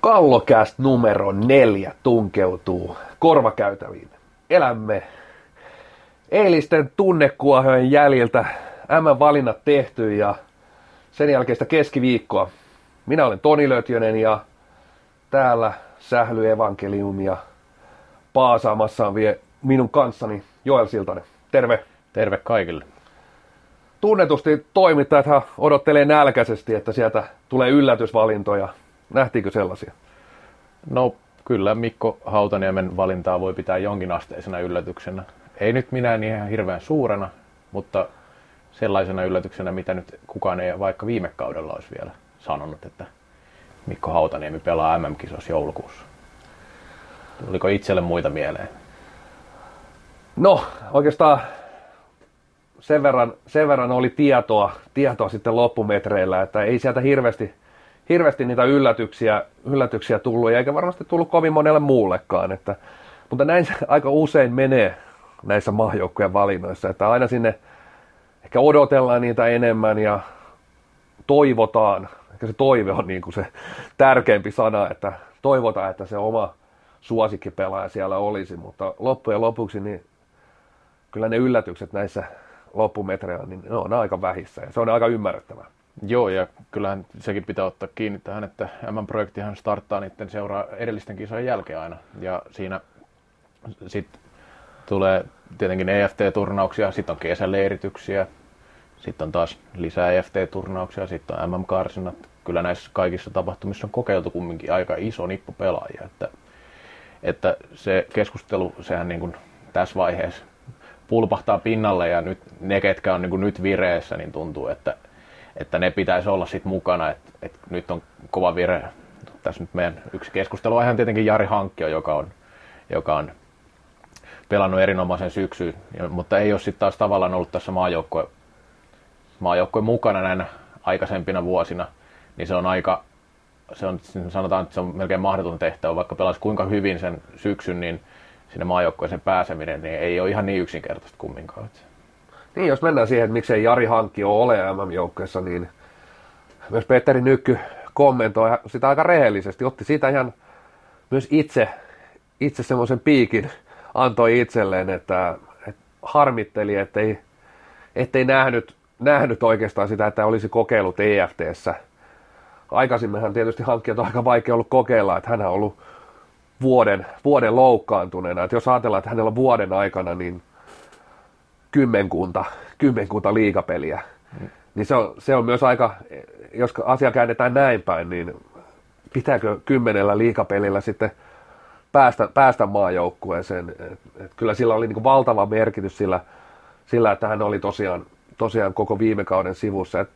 Kallokäst numero neljä tunkeutuu korvakäytäviin. Elämme eilisten tunnekuohojen jäljiltä M-valinnat tehty ja sen jälkeistä keskiviikkoa. Minä olen Toni Lötjönen ja täällä Sähly Evankeliumia paasaamassaan vie minun kanssani Joel Siltanen. Terve. Terve kaikille. Tunnetusti toimittajat odottelee nälkäisesti, että sieltä tulee yllätysvalintoja. Nähtiinkö sellaisia? No kyllä Mikko Hautaniemen valintaa voi pitää jonkinasteisena yllätyksenä. Ei nyt minä niin ihan hirveän suurena, mutta sellaisena yllätyksenä, mitä nyt kukaan ei vaikka viime kaudella olisi vielä sanonut, että Mikko Hautaniemi pelaa MM-kisossa joulukuussa. Tuliko itselle muita mieleen? No, oikeastaan sen verran, sen verran oli tietoa, tietoa sitten loppumetreillä, että ei sieltä hirveästi, hirveästi niitä yllätyksiä, yllätyksiä tullut, eikä varmasti tullut kovin monelle muullekaan. Että, mutta näin se aika usein menee näissä maajoukkojen valinnoissa, että aina sinne ehkä odotellaan niitä enemmän ja toivotaan, ehkä se toive on niin kuin se tärkeämpi sana, että toivotaan, että se oma suosikkipelaaja siellä olisi, mutta loppujen lopuksi niin kyllä ne yllätykset näissä loppumetreillä, niin ne on aika vähissä ja se on aika ymmärrettävää. Joo, ja kyllähän sekin pitää ottaa kiinni tähän, että M-projektihan starttaa niiden seuraa edellisten kisojen jälkeen aina. Ja siinä sitten tulee tietenkin EFT-turnauksia, sitten on kesäleirityksiä, sitten on taas lisää EFT-turnauksia, sitten on MM-karsinat. Kyllä näissä kaikissa tapahtumissa on kokeiltu kumminkin aika iso nippu pelaajia, että, että se keskustelu, sehän niin kuin tässä vaiheessa pulpahtaa pinnalle ja nyt ne, ketkä on niin kuin nyt vireessä, niin tuntuu, että, että ne pitäisi olla sit mukana, että, että nyt on kova vire. Tässä nyt meidän yksi keskustelu on tietenkin Jari Hankkio, joka on, joka on pelannut erinomaisen syksyn, mutta ei ole sitten taas tavallaan ollut tässä maajoukkojen maajoukkue mukana näinä aikaisempina vuosina, niin se on aika, se on, sanotaan, että se on melkein mahdoton tehtävä, vaikka pelasi kuinka hyvin sen syksyn, niin sinne maajoukkueeseen pääseminen niin ei ole ihan niin yksinkertaista kumminkaan. Niin, jos mennään siihen, että miksei Jari Hankki ole MM-joukkueessa, niin myös Petteri Nykky kommentoi sitä aika rehellisesti, otti siitä ihan myös itse, itse semmoisen piikin antoi itselleen, että, että harmitteli, ettei, ettei nähnyt, nähnyt oikeastaan sitä, että olisi kokeillut EFTssä. Aikaisemminhan tietysti hankkijat on aika vaikea ollut kokeilla, että hän on ollut vuoden, vuoden loukkaantuneena. Että jos ajatellaan, että hänellä on vuoden aikana niin kymmenkunta, kymmenkunta liikapeliä, mm. niin se on, se on myös aika, jos asia käännetään näin päin, niin pitääkö kymmenellä liikapelillä sitten päästä, päästä maajoukkueeseen. Et, et kyllä sillä oli niin valtava merkitys sillä, sillä, että hän oli tosiaan, tosiaan koko viime kauden sivussa. Et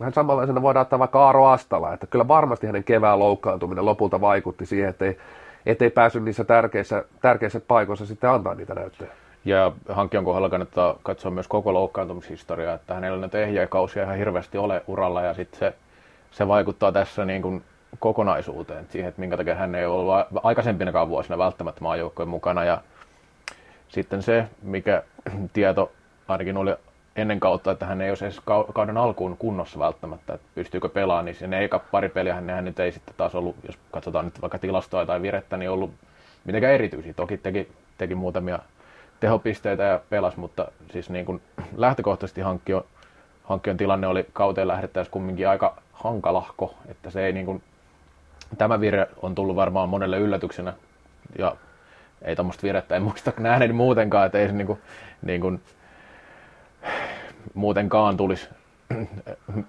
vähän samanlaisena voidaan ottaa vaikka Aaro Astala, että kyllä varmasti hänen kevään loukkaantuminen lopulta vaikutti siihen, ettei, ettei päässyt niissä tärkeissä, tärkeissä paikoissa sitten antaa niitä näyttöjä. Ja hankkijan kohdalla kannattaa katsoa myös koko loukkaantumishistoriaa, että hänellä nyt ehjiä kausia ihan hirveästi ole uralla ja sitten se, se vaikuttaa tässä niin kuin kokonaisuuteen, siihen, että minkä takia hän ei ollut aikaisempinakaan vuosina välttämättä maajoukkojen mukana. Ja sitten se, mikä tieto ainakin oli ennen kautta, että hän ei ole edes kauden alkuun kunnossa välttämättä, että pystyykö pelaamaan, niin sen eka pari peliä hän nyt ei sitten taas ollut, jos katsotaan nyt vaikka tilastoa tai virettä, niin ollut mitenkään erityisiä. Toki teki, teki muutamia tehopisteitä ja pelas, mutta siis niin kuin lähtökohtaisesti hankkion, hankkion tilanne oli kauteen lähdettäessä kumminkin aika hankalahko, että se ei niin kuin, tämä vire on tullut varmaan monelle yllätyksenä. Ja ei tämmöistä virettä en muista nähneeni muutenkaan, että ei se niin kuin, niin kuin muutenkaan tulisi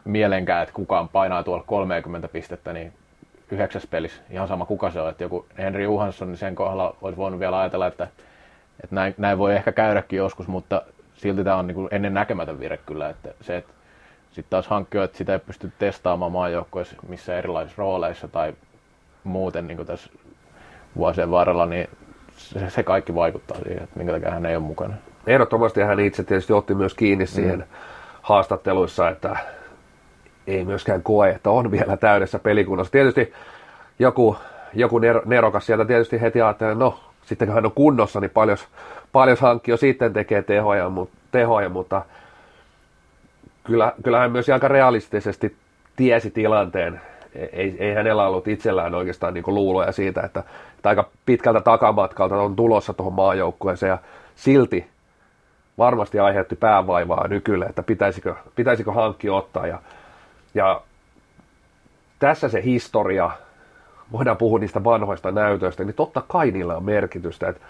mielenkään, että kukaan painaa tuolla 30 pistettä, niin yhdeksäs pelissä, ihan sama kuka se on, että joku Henri Johansson, niin sen kohdalla olisi voinut vielä ajatella, että, että näin, näin, voi ehkä käydäkin joskus, mutta silti tämä on niin kuin ennen näkemätön vire kyllä, että se, että sitten taas hankkia, että sitä ei pysty testaamaan maajoukkoissa missä erilaisissa rooleissa tai muuten niin kuin tässä vuosien varrella, niin se, se kaikki vaikuttaa siihen, että minkä takia hän ei ole mukana ehdottomasti hän itse tietysti otti myös kiinni mm. siihen mm. haastatteluissa, että ei myöskään koe, että on vielä täydessä pelikunnassa. Tietysti joku, joku nerokas sieltä tietysti heti ajattelee, no sitten kun hän on kunnossa, niin paljon, paljon hankki jo sitten tekee tehoja, mutta, tehoja, mutta kyllä, kyllä hän myös aika realistisesti tiesi tilanteen, ei, ei hänellä ollut itsellään oikeastaan niin luuloja siitä, että, että aika pitkältä takamatkalta on tulossa tuohon maajoukkueeseen ja silti varmasti aiheutti päävaivaa nykylle, että pitäisikö, pitäisikö hankki ottaa. Ja, ja tässä se historia, voidaan puhua niistä vanhoista näytöistä, niin totta kai niillä on merkitystä. Että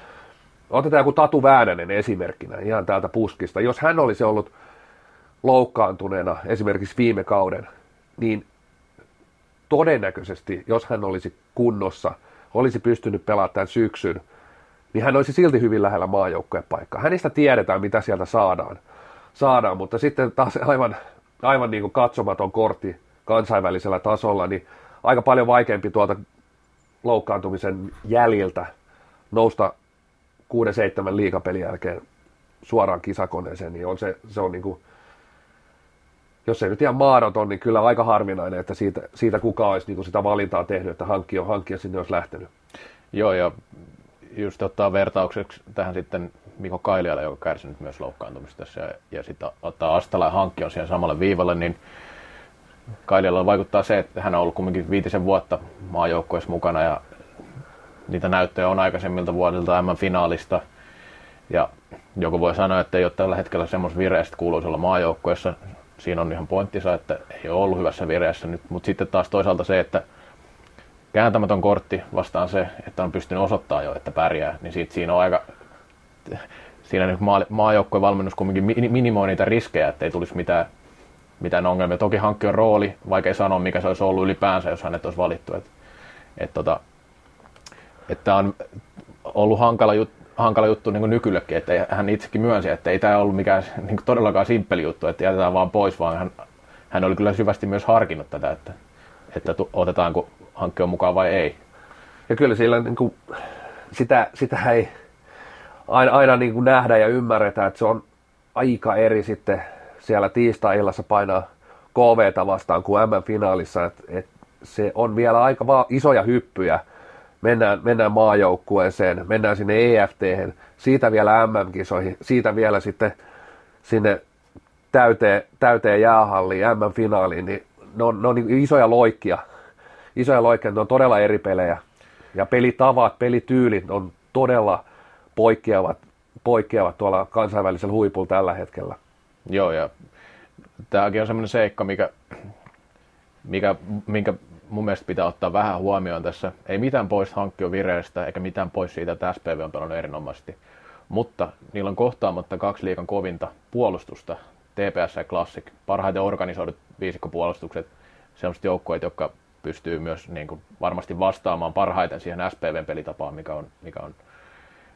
otetaan joku Tatu Väänänen esimerkkinä ihan täältä puskista. Jos hän olisi ollut loukkaantuneena esimerkiksi viime kauden, niin todennäköisesti, jos hän olisi kunnossa, olisi pystynyt pelaamaan tämän syksyn, niin hän olisi silti hyvin lähellä maajoukkojen paikkaa. Hänistä tiedetään, mitä sieltä saadaan, saadaan mutta sitten taas aivan, aivan niin kuin katsomaton kortti kansainvälisellä tasolla, niin aika paljon vaikeampi tuolta loukkaantumisen jäljiltä nousta 6-7 liikapelin jälkeen suoraan kisakoneeseen, niin on se, se on niin kuin, jos ei nyt ihan mahdoton, niin kyllä aika harvinainen, että siitä, siitä kuka olisi niin kuin sitä valintaa tehnyt, että hankkia, hankkia sinne olisi lähtenyt. Joo, ja just ottaa vertaukseksi tähän sitten Miko Kailialle, joka kärsinyt myös loukkaantumista tässä, ja, ja sitten ottaa Astala ja Hankki on siihen samalle viivalle, niin Kailialla vaikuttaa se, että hän on ollut kumminkin viitisen vuotta maajoukkoissa mukana, ja niitä näyttöjä on aikaisemmilta vuodelta M-finaalista, ja joku voi sanoa, että ei ole tällä hetkellä semmoista vireistä kuuluisi olla maajoukkoissa. Siinä on ihan pointtinsa, että ei ole ollut hyvässä vireessä nyt, mutta sitten taas toisaalta se, että kääntämätön kortti vastaan se, että on pystynyt osoittamaan jo, että pärjää, niin siitä siinä on aika, siinä niin maa, maajoukkojen valmennus kuitenkin minimoi niitä riskejä, että ei tulisi mitään, mitään ongelmia. Toki hankki on rooli, vaikka ei sanoa mikä se olisi ollut ylipäänsä, jos hänet olisi valittu. Että et tota, että on ollut hankala, jut, hankala juttu niin nykyllekin, että hän itsekin myönsi, että ei tämä ollut mikään niin todellakaan simppeli juttu, että jätetään vaan pois, vaan hän, hän oli kyllä syvästi myös harkinnut tätä, että, että otetaanko hankki on mukaan vai ei. Ja kyllä sillä niin kuin, sitä, sitä ei aina, aina niin kuin nähdä ja ymmärretä, että se on aika eri sitten siellä tiistai-illassa painaa KVtä vastaan kuin M-finaalissa, että, että se on vielä aika va- isoja hyppyjä. Mennään, mennään maajoukkueeseen, mennään sinne EFT, siitä vielä MM-kisoihin, siitä vielä sitten sinne täyteen, täyteen jäähalliin, M-finaaliin, niin ne on, ne on niin isoja loikkia isoja loikkeja, ne on todella eri pelejä. Ja pelitavat, pelityylit on todella poikkeavat, poikkeavat tuolla kansainvälisellä huipulla tällä hetkellä. Joo, ja tämäkin on semmoinen seikka, mikä, mikä, minkä mun mielestä pitää ottaa vähän huomioon tässä. Ei mitään pois hankkio vireestä, eikä mitään pois siitä, että SPV on pelannut erinomaisesti. Mutta niillä on kohtaamatta kaksi liikan kovinta puolustusta, TPS ja Classic, parhaiten organisoidut viisikkopuolustukset, sellaiset joukkueet, jotka pystyy myös niin kuin varmasti vastaamaan parhaiten siihen SPVn pelitapaan, mikä on, mikä on,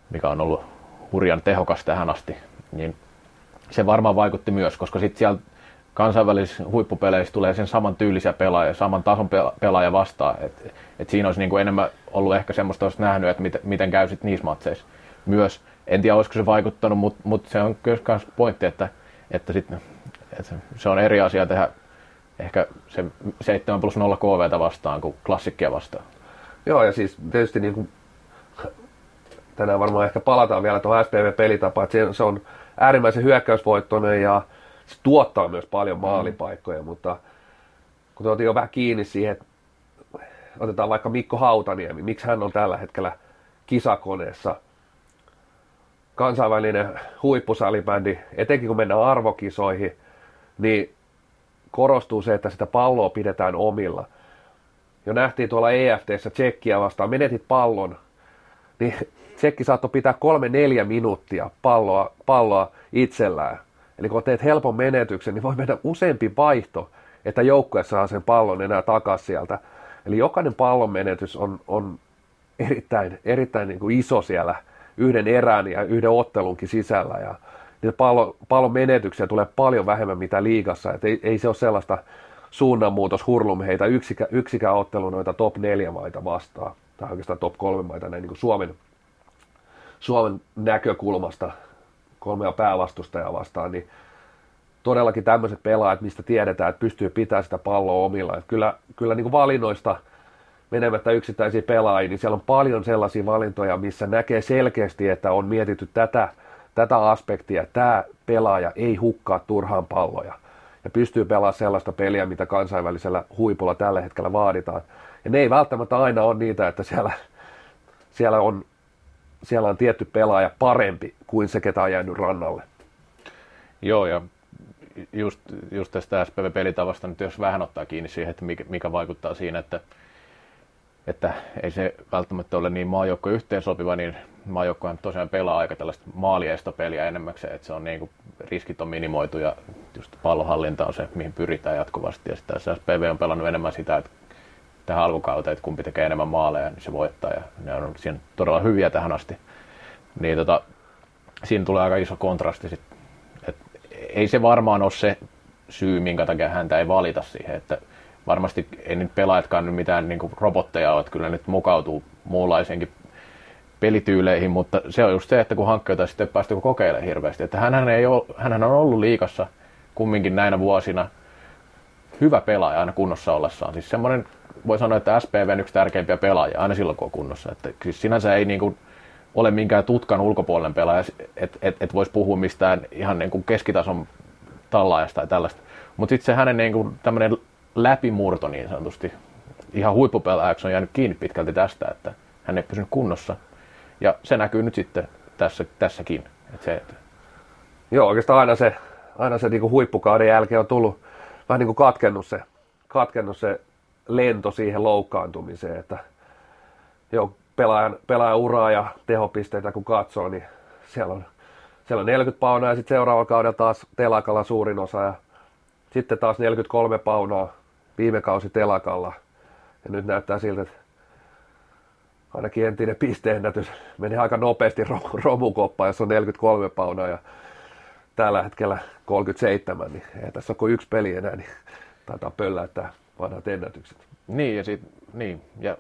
mikä on ollut hurjan tehokas tähän asti, niin se varmaan vaikutti myös, koska sitten siellä kansainvälisissä huippupeleissä tulee sen saman tyylisiä pelaajia, saman tason pelaaja vastaan. Et, et siinä olisi niin kuin enemmän ollut ehkä semmoista, olisi nähnyt, että miten, miten käy sitten niissä matseissa myös. En tiedä, olisiko se vaikuttanut, mutta mut se on myös pointti, että, että, sit, että se on eri asia tehdä ehkä se 7 plus 0 KVtä vastaan kuin klassikkia vastaan. Joo, ja siis tietysti niin kuin, tänään varmaan ehkä palataan vielä tuohon SPV-pelitapaan, että se on äärimmäisen hyökkäysvoittoinen ja se tuottaa myös paljon mm. maalipaikkoja, mm. mutta kun otin jo vähän kiinni siihen, että otetaan vaikka Mikko Hautaniemi, miksi hän on tällä hetkellä kisakoneessa kansainvälinen huippusalibändi, etenkin kun mennään arvokisoihin, niin korostuu se, että sitä palloa pidetään omilla. Jo nähtiin tuolla EFTssä Tsekkiä vastaan, menetit pallon, niin Tsekki saattoi pitää kolme neljä minuuttia palloa, palloa itsellään. Eli kun teet helpon menetyksen, niin voi mennä useampi vaihto, että joukkue saa sen pallon enää takaisin sieltä. Eli jokainen pallon menetys on, on erittäin, erittäin niin kuin iso siellä yhden erään ja yhden ottelunkin sisällä. Ja niitä pallo, pallon menetyksiä tulee paljon vähemmän mitä liigassa. Et ei, ei se ole sellaista suunnanmuutos hurlum heitä yksikä, yksikään ottelu noita top 4 maita vastaan, tai oikeastaan top 3 maita näin niin kuin Suomen, Suomen näkökulmasta kolmea päävastustajaa vastaan, niin todellakin tämmöiset pelaajat, mistä tiedetään, että pystyy pitämään sitä palloa omilla. Että kyllä kyllä niin kuin valinnoista menemättä yksittäisiä pelaajia, niin siellä on paljon sellaisia valintoja, missä näkee selkeästi, että on mietitty tätä tätä aspektia, tämä pelaaja ei hukkaa turhaan palloja. ja pystyy pelaamaan sellaista peliä, mitä kansainvälisellä huipulla tällä hetkellä vaaditaan. Ja ne ei välttämättä aina ole niitä, että siellä, siellä, on, siellä on tietty pelaaja parempi kuin se, ketä on jäänyt rannalle. Joo, ja just, just tästä SPV-pelitavasta nyt jos vähän ottaa kiinni siihen, että mikä, mikä vaikuttaa siinä, että, että ei se välttämättä ole niin maajoukko yhteensopiva, niin maajoukko tosiaan pelaa aika tällaista maalieista peliä että se on niin kuin, riskit on minimoitu ja just pallohallinta on se, mihin pyritään jatkuvasti. Ja sitten SPV on pelannut enemmän sitä, että tähän alkukauteen, että kumpi tekee enemmän maaleja, niin se voittaa ja ne on siinä todella hyviä tähän asti. Niin tota, siinä tulee aika iso kontrasti sit. Et ei se varmaan ole se syy, minkä takia häntä ei valita siihen, että varmasti ei nyt pelaajatkaan nyt mitään niin kuin robotteja ole, että kyllä nyt mukautuu muunlaisiinkin pelityyleihin, mutta se on just se, että kun hankkeita sitten päästä kokeilemaan hirveästi. Että hänhän, ei ole, hänhän on ollut liikassa kumminkin näinä vuosina hyvä pelaaja aina kunnossa ollessaan. Siis semmoinen, voi sanoa, että SPV on yksi tärkeimpiä pelaajia aina silloin, kun on kunnossa. Että siis sinänsä ei niin kuin ole minkään tutkan ulkopuolinen pelaaja, että et, et voisi puhua mistään ihan niin kuin keskitason tallaajasta tai tällaista. Mutta sitten se hänen niin kuin tämmöinen läpimurto niin sanotusti ihan huippupelaajaksi on jäänyt kiinni pitkälti tästä, että hän ei pysynyt kunnossa. Ja se näkyy nyt sitten tässä, tässäkin. Että se, että... Joo, oikeastaan aina se, aina se niin kuin huippukauden jälkeen on tullut vähän niin kuin katkennut se, katkennut se lento siihen loukkaantumiseen, että joo, pelaajan, pelaajan uraa ja tehopisteitä kun katsoo, niin siellä on, siellä on 40 paunaa ja sitten seuraavalla kaudella taas telakalla suurin osa ja sitten taas 43 paunaa viime kausi telakalla. Ja nyt näyttää siltä, että ainakin entinen pisteennätys meni aika nopeasti romukoppaan, jos on 43 paunaa ja tällä hetkellä 37, niin ei tässä ole kuin yksi peli enää, niin taitaa pölläyttää vanhat ennätykset. Niin ja, sit, niin, ja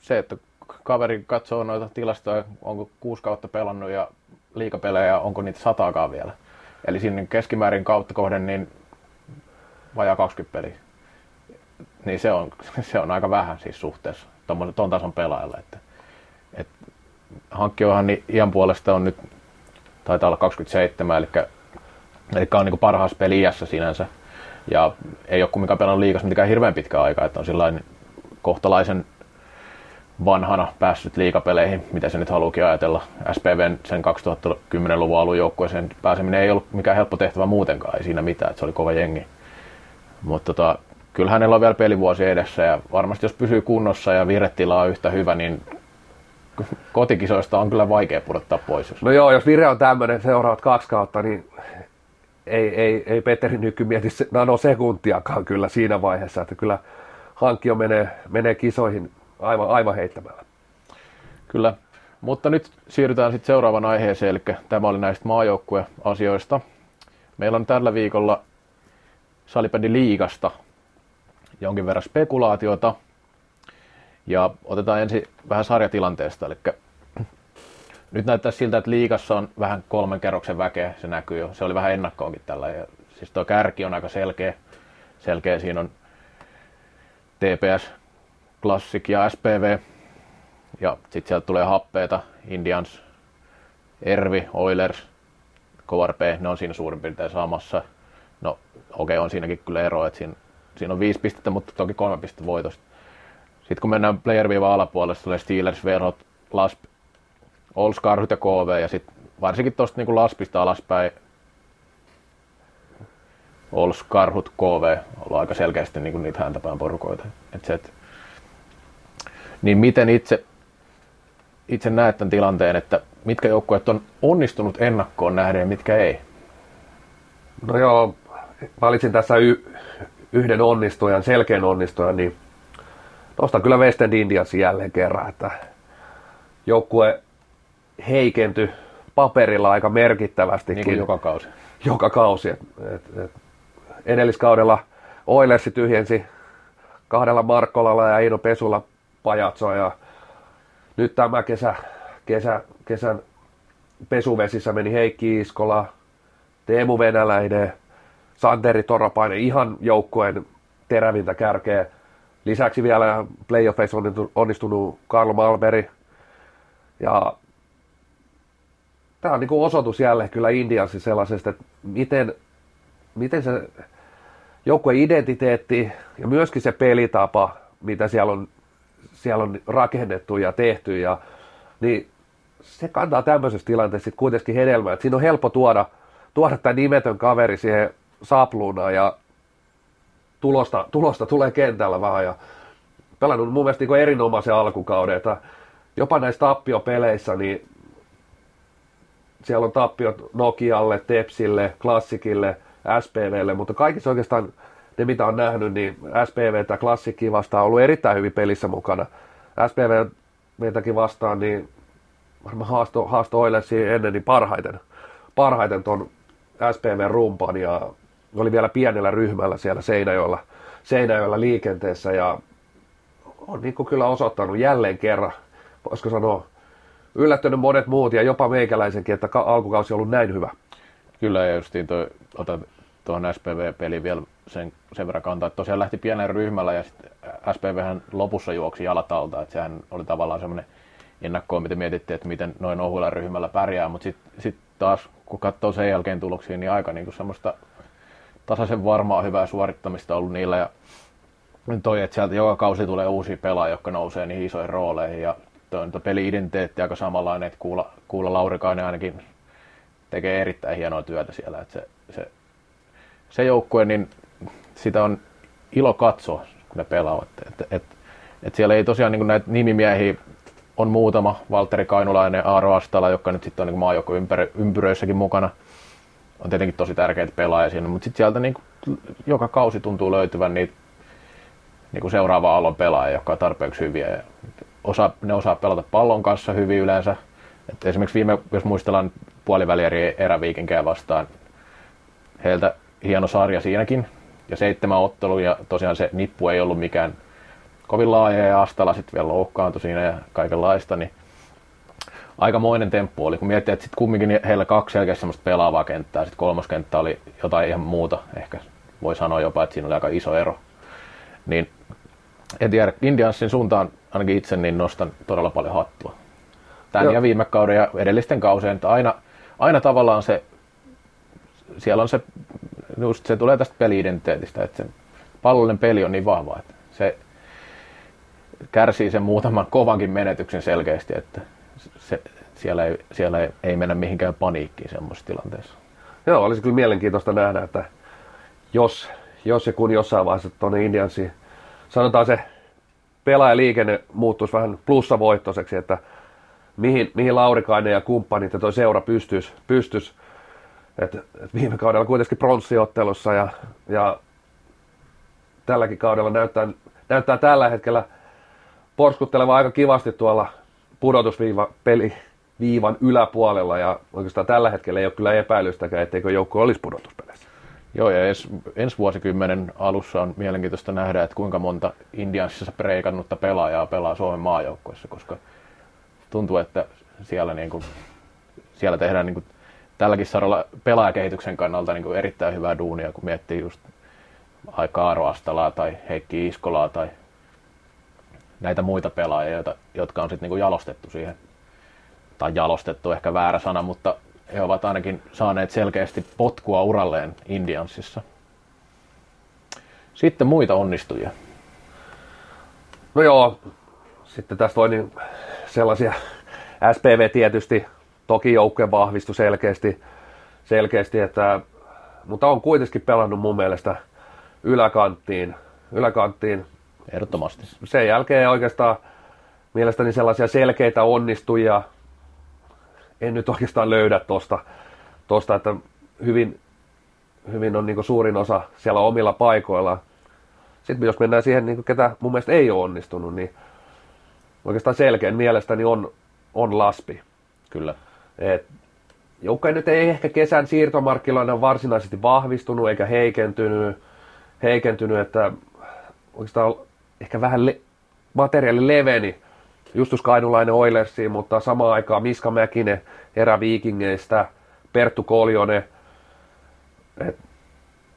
se, että kaveri katsoo noita tilastoja, onko kuusi kautta pelannut ja liikapelejä, onko niitä sataakaan vielä. Eli sinne keskimäärin kautta kohden niin vajaa 20 peliä. Niin se on, se on aika vähän siis suhteessa tuon tason pelaajalle. Että, et, hankkiohan niin iän puolesta on nyt, taitaa olla 27, eli, eli on niin parhaassa peli sinänsä. Ja ei ole kumminkaan pelannut liikas mitenkään hirveän pitkä aika, että on sillain kohtalaisen vanhana päässyt liikapeleihin, mitä se nyt haluukin ajatella. SPVn sen 2010-luvun alun joukkueeseen pääseminen ei ollut mikään helppo tehtävä muutenkaan, ei siinä mitään, että se oli kova jengi. Mutta tota, kyllä hänellä on vielä pelivuosi edessä ja varmasti jos pysyy kunnossa ja viretila on yhtä hyvä, niin kotikisoista on kyllä vaikea pudottaa pois. No joo, jos vire on tämmöinen seuraavat kaksi kautta, niin ei, ei, ei Petteri Nyky mieti nanosekuntiakaan kyllä siinä vaiheessa, että kyllä hankkio menee, menee kisoihin aivan, aivan heittämällä. Kyllä, mutta nyt siirrytään sitten seuraavan aiheeseen, eli tämä oli näistä maajoukkueasioista. Meillä on tällä viikolla salibändi liigasta jonkin verran spekulaatiota. Ja otetaan ensin vähän sarjatilanteesta. Eli nyt näyttää siltä, että liigassa on vähän kolmen kerroksen väkeä, se näkyy jo. Se oli vähän ennakkoonkin tällä. Ja siis tuo kärki on aika selkeä. selkeä. Siinä on TPS, Classic ja SPV. Ja sitten sieltä tulee happeita, Indians, Ervi, Oilers, KRP, ne on siinä suurin piirtein samassa. No okei, okay, on siinäkin kyllä ero, että siinä, siinä on viisi pistettä, mutta toki kolme pistettä voitosta. Sitten kun mennään player-viivan alapuolelle, tulee Steelers, Verhot, Lasp, Ols, Karhut ja KV, ja sitten varsinkin tuosta niin Laspista alaspäin, Ols, Karhut, KV, on aika selkeästi niin niitä häntäpään porukoita. Et se, et, niin miten itse, itse näet tämän tilanteen, että mitkä joukkueet on onnistunut ennakkoon nähden ja mitkä ei? No joo, valitsin tässä y- yhden onnistujan, selkeän onnistujan, niin nostan kyllä West End Indians jälleen kerran, että joukkue heikentyi paperilla aika merkittävästi. Niin joka kausi. Joka kausi. Et, et, et edelliskaudella Oilersi tyhjensi kahdella Markkolalla ja Eino Pesulla pajatsoa ja nyt tämä kesä, kesä, kesän pesuvesissä meni Heikki Iskola, Teemu Venäläinen, Santeri Torapainen, ihan joukkueen terävintä kärkeä. Lisäksi vielä playoffeissa on onnistunut Karl Malberi. Ja tämä on niin kuin osoitus jälleen kyllä Indiansi sellaisesta, että miten, miten se joukkueen identiteetti ja myöskin se pelitapa, mitä siellä on, siellä on rakennettu ja tehty, ja, niin se kantaa tämmöisessä tilanteessa sitten kuitenkin hedelmää. Siinä on helppo tuoda, tuoda tämä nimetön kaveri siihen sapluunaan ja tulosta, tulosta tulee kentällä vähän ja pelannut mun mielestä niin erinomaisen alkukauden, että jopa näissä tappiopeleissä, niin siellä on tappiot Nokialle, Tepsille, Klassikille, SPVlle, mutta kaikissa oikeastaan ne, mitä on nähnyt, niin SPV tai Klassikki vastaan on ollut erittäin hyvin pelissä mukana. SPV meitäkin vastaan, niin varmaan haasto, haasto Oilersiin ennen niin parhaiten, parhaiten ton SPV-rumpan ja oli vielä pienellä ryhmällä siellä Seinäjoella, Seinäjoella liikenteessä ja on niin kyllä osoittanut jälleen kerran, voisiko sanoa, yllättänyt monet muut ja jopa meikäläisenkin, että alkukausi on ollut näin hyvä. Kyllä, ja justiin toi, otan tuohon SPV-peliin vielä sen, sen verran kantaa, että tosiaan lähti pienellä ryhmällä ja sitten SPVhän lopussa juoksi jalat alta, että sehän oli tavallaan semmoinen ennakkoon, mitä mietittiin, että miten noin ohuilla ryhmällä pärjää, mutta sitten sit taas kun katsoo sen jälkeen tuloksia, niin aika niin kuin semmoista tasaisen varmaa hyvää suorittamista ollut niillä ja toi, että sieltä joka kausi tulee uusia pelaajia, jotka nousee niihin isoihin rooleihin ja toi on peli-identiteetti aika samanlainen, että Kuula, Kuula Laurikainen ainakin tekee erittäin hienoa työtä siellä, että se, se, se joukkue, niin sitä on ilo katsoa, kun ne pelaavat. Et, et, et siellä ei tosiaan niin näitä nimimiehiä on muutama, Valtteri Kainulainen, Aaro Astala, joka nyt sitten on niin maajoukko ympyröissäkin mukana. On tietenkin tosi tärkeitä pelaajia siinä, mutta sitten sieltä niin kuin, joka kausi tuntuu löytyvän niitä niin kuin seuraava aallon pelaajia, jotka on tarpeeksi hyviä. Ja osa, ne osaa pelata pallon kanssa hyvin yleensä. Et esimerkiksi viime, jos muistellaan puolivälieri eräviikinkejä vastaan, heiltä hieno sarja siinäkin, ja seitsemän ottelu, ja tosiaan se nippu ei ollut mikään kovin laaja, ja Astala sitten vielä loukkaantui siinä ja kaikenlaista, niin aikamoinen temppu oli, kun miettii, että sitten kumminkin heillä kaksi selkeästi semmoista pelaavaa kenttää, sitten kolmoskenttä oli jotain ihan muuta, ehkä voi sanoa jopa, että siinä oli aika iso ero. Niin en tiedä, Indiansin suuntaan ainakin itse niin nostan todella paljon hattua. Tämän Joo. ja viime kauden ja edellisten kausien, että aina, aina tavallaan se, siellä on se, just se tulee tästä peli-identiteetistä, että se pallollinen peli on niin vahva, että se kärsii sen muutaman kovankin menetyksen selkeästi, että se, siellä, ei, siellä ei, ei mennä mihinkään paniikkiin semmoisessa tilanteessa. Joo, olisi kyllä mielenkiintoista nähdä, että jos, jos ja kun jossain vaiheessa tuonne Indiansiin, sanotaan se pelaajaliikenne muuttuisi vähän plussavoittoiseksi, että mihin, mihin Laurikainen ja kumppanit ja tuo seura pystyisi. pystyisi. Et, et viime kaudella kuitenkin pronssiottelussa ja, ja tälläkin kaudella näyttää, näyttää tällä hetkellä porskutteleva aika kivasti tuolla pudotusviiva peli viivan yläpuolella ja oikeastaan tällä hetkellä ei ole kyllä epäilystäkään, etteikö joukko olisi pudotuspeleissä. Joo, ja ens, ensi vuosikymmenen alussa on mielenkiintoista nähdä, että kuinka monta Indiansissa preikannutta pelaajaa pelaa Suomen maajoukkoissa, koska tuntuu, että siellä, niin kuin, siellä tehdään niin kuin, tälläkin saralla pelaajakehityksen kannalta niin kuin erittäin hyvää duunia, kun miettii just Kaaro Astalaa tai Heikki Iskolaa tai näitä muita pelaajia, joita, jotka on sitten niin jalostettu siihen, tai jalostettu ehkä väärä sana, mutta he ovat ainakin saaneet selkeästi potkua uralleen Indiansissa. Sitten muita onnistujia. No joo, sitten tästä voi niin sellaisia, SPV tietysti, toki joukkojen vahvistu selkeästi, selkeästi että, mutta on kuitenkin pelannut mun mielestä yläkanttiin, yläkanttiin. Ehdottomasti. Sen jälkeen oikeastaan mielestäni sellaisia selkeitä onnistujia, en nyt oikeastaan löydä tuosta, tosta, että hyvin, hyvin on niin suurin osa siellä omilla paikoilla. Sitten jos mennään siihen, niin ketä mun mielestä ei ole onnistunut, niin oikeastaan selkeän mielestäni on, on Laspi. Kyllä. Et joukkoja nyt ei ehkä kesän siirtomarkkinoilla varsinaisesti vahvistunut eikä heikentynyt, heikentynyt että oikeastaan ehkä vähän le- materiaali leveni Justus Kainulainen Oilersiin, mutta samaan aikaan Miska Mäkinen eräviikingeistä, Perttu Koljonen. Et,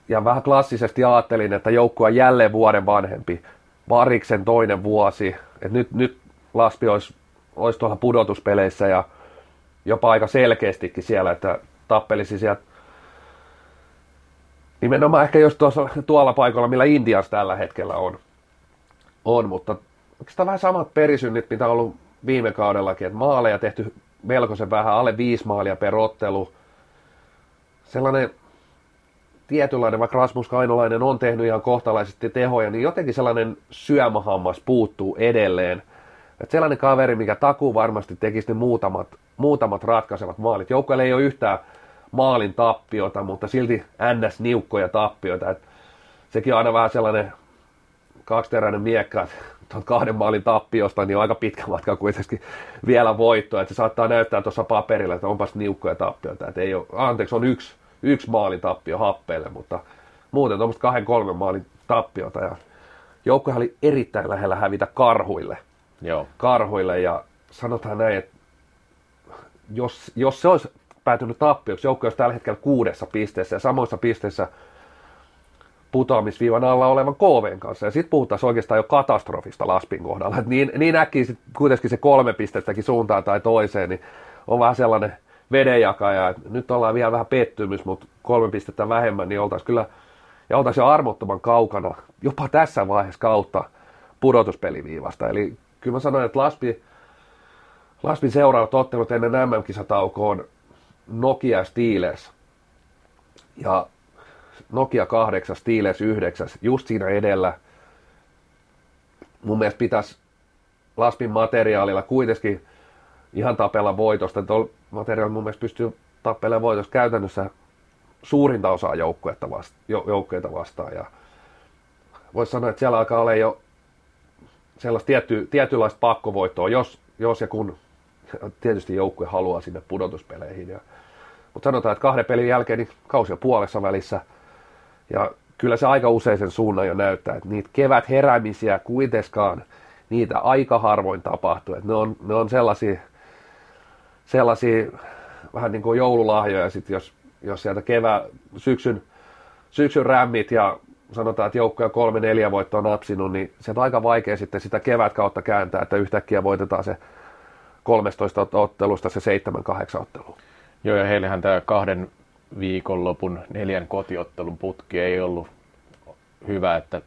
ja vähän klassisesti ajattelin, että joukkue on jälleen vuoden vanhempi. Variksen toinen vuosi. Et nyt, nyt Laspi olisi, olisi tuolla pudotuspeleissä ja jopa aika selkeästikin siellä, että tappelisi sieltä nimenomaan ehkä just tuossa, tuolla paikalla, millä Indiassa tällä hetkellä on. on mutta oikeastaan vähän samat perisynnit, mitä on ollut viime kaudellakin, että maaleja tehty melkoisen vähän, alle viisi maalia per ottelu. Sellainen tietynlainen, vaikka Rasmus Kainolainen on tehnyt ihan kohtalaisesti tehoja, niin jotenkin sellainen syömähammas puuttuu edelleen. Että sellainen kaveri, mikä takuu varmasti tekisi ne muutamat, muutamat ratkaisevat maalit. Joukkueelle ei ole yhtään maalin tappiota, mutta silti ns. niukkoja tappioita. Et sekin on aina vähän sellainen kaksiteräinen miekka, että tuon kahden maalin tappiosta niin on aika pitkä matka kuitenkin vielä voittoa. Että se saattaa näyttää tuossa paperilla, että onpas niukkoja tappioita. Että ei ole, anteeksi, on yksi, yksi maalin tappio happeille, mutta muuten tuommoista kahden kolmen maalin tappiota. Ja joukkoja oli erittäin lähellä hävitä karhuille. Joo. Karhuille ja sanotaan näin, että jos, jos se olisi päätynyt tappioksi. Joukko olisi tällä hetkellä kuudessa pisteessä ja samoissa pisteissä putoamisviivan alla olevan KVn kanssa. Ja sitten puhuttaisiin oikeastaan jo katastrofista Laspin kohdalla. Et niin, niin äkkiä sit kuitenkin se kolme pistettäkin suuntaan tai toiseen, niin on vähän sellainen vedenjakaja. Et nyt ollaan vielä vähän pettymys, mutta kolme pistettä vähemmän, niin oltaisiin kyllä ja oltaisiin jo armottoman kaukana jopa tässä vaiheessa kautta pudotuspeliviivasta. Eli kyllä mä sanoin, että Laspi, Laspin seuraavat ottelut ennen MM-kisataukoa on Nokia Steelers. Ja Nokia 8, Steelers 9, just siinä edellä. Mun mielestä pitäisi Laspin materiaalilla kuitenkin ihan tapella voitosta. Tuolla materiaalilla mun mielestä pystyy tappelemaan voitosta käytännössä suurinta osaa joukkuetta vasta, joukkueita vastaan. Ja voisi sanoa, että siellä alkaa olla jo sellaista tietty, tietynlaista pakkovoittoa, jos, jos ja kun tietysti joukkue haluaa sinne pudotuspeleihin. Ja, mutta sanotaan, että kahden pelin jälkeen niin kausi on puolessa välissä. Ja kyllä se aika usein sen suunnan jo näyttää, että niitä kevät heräämisiä kuitenkaan niitä aika harvoin tapahtuu. Että ne, on, ne on sellaisia, sellaisia vähän niin kuin joululahjoja, sit jos, jos sieltä kevää, syksyn, syksyn rämmit ja sanotaan, että joukkoja kolme neljä voittoa napsinut, niin se on aika vaikea sitten sitä kevät kautta kääntää, että yhtäkkiä voitetaan se 13 ottelusta se 7-8 ottelu. Joo, ja heillähän tämä kahden viikonlopun neljän kotiottelun putki ei ollut hyvä, että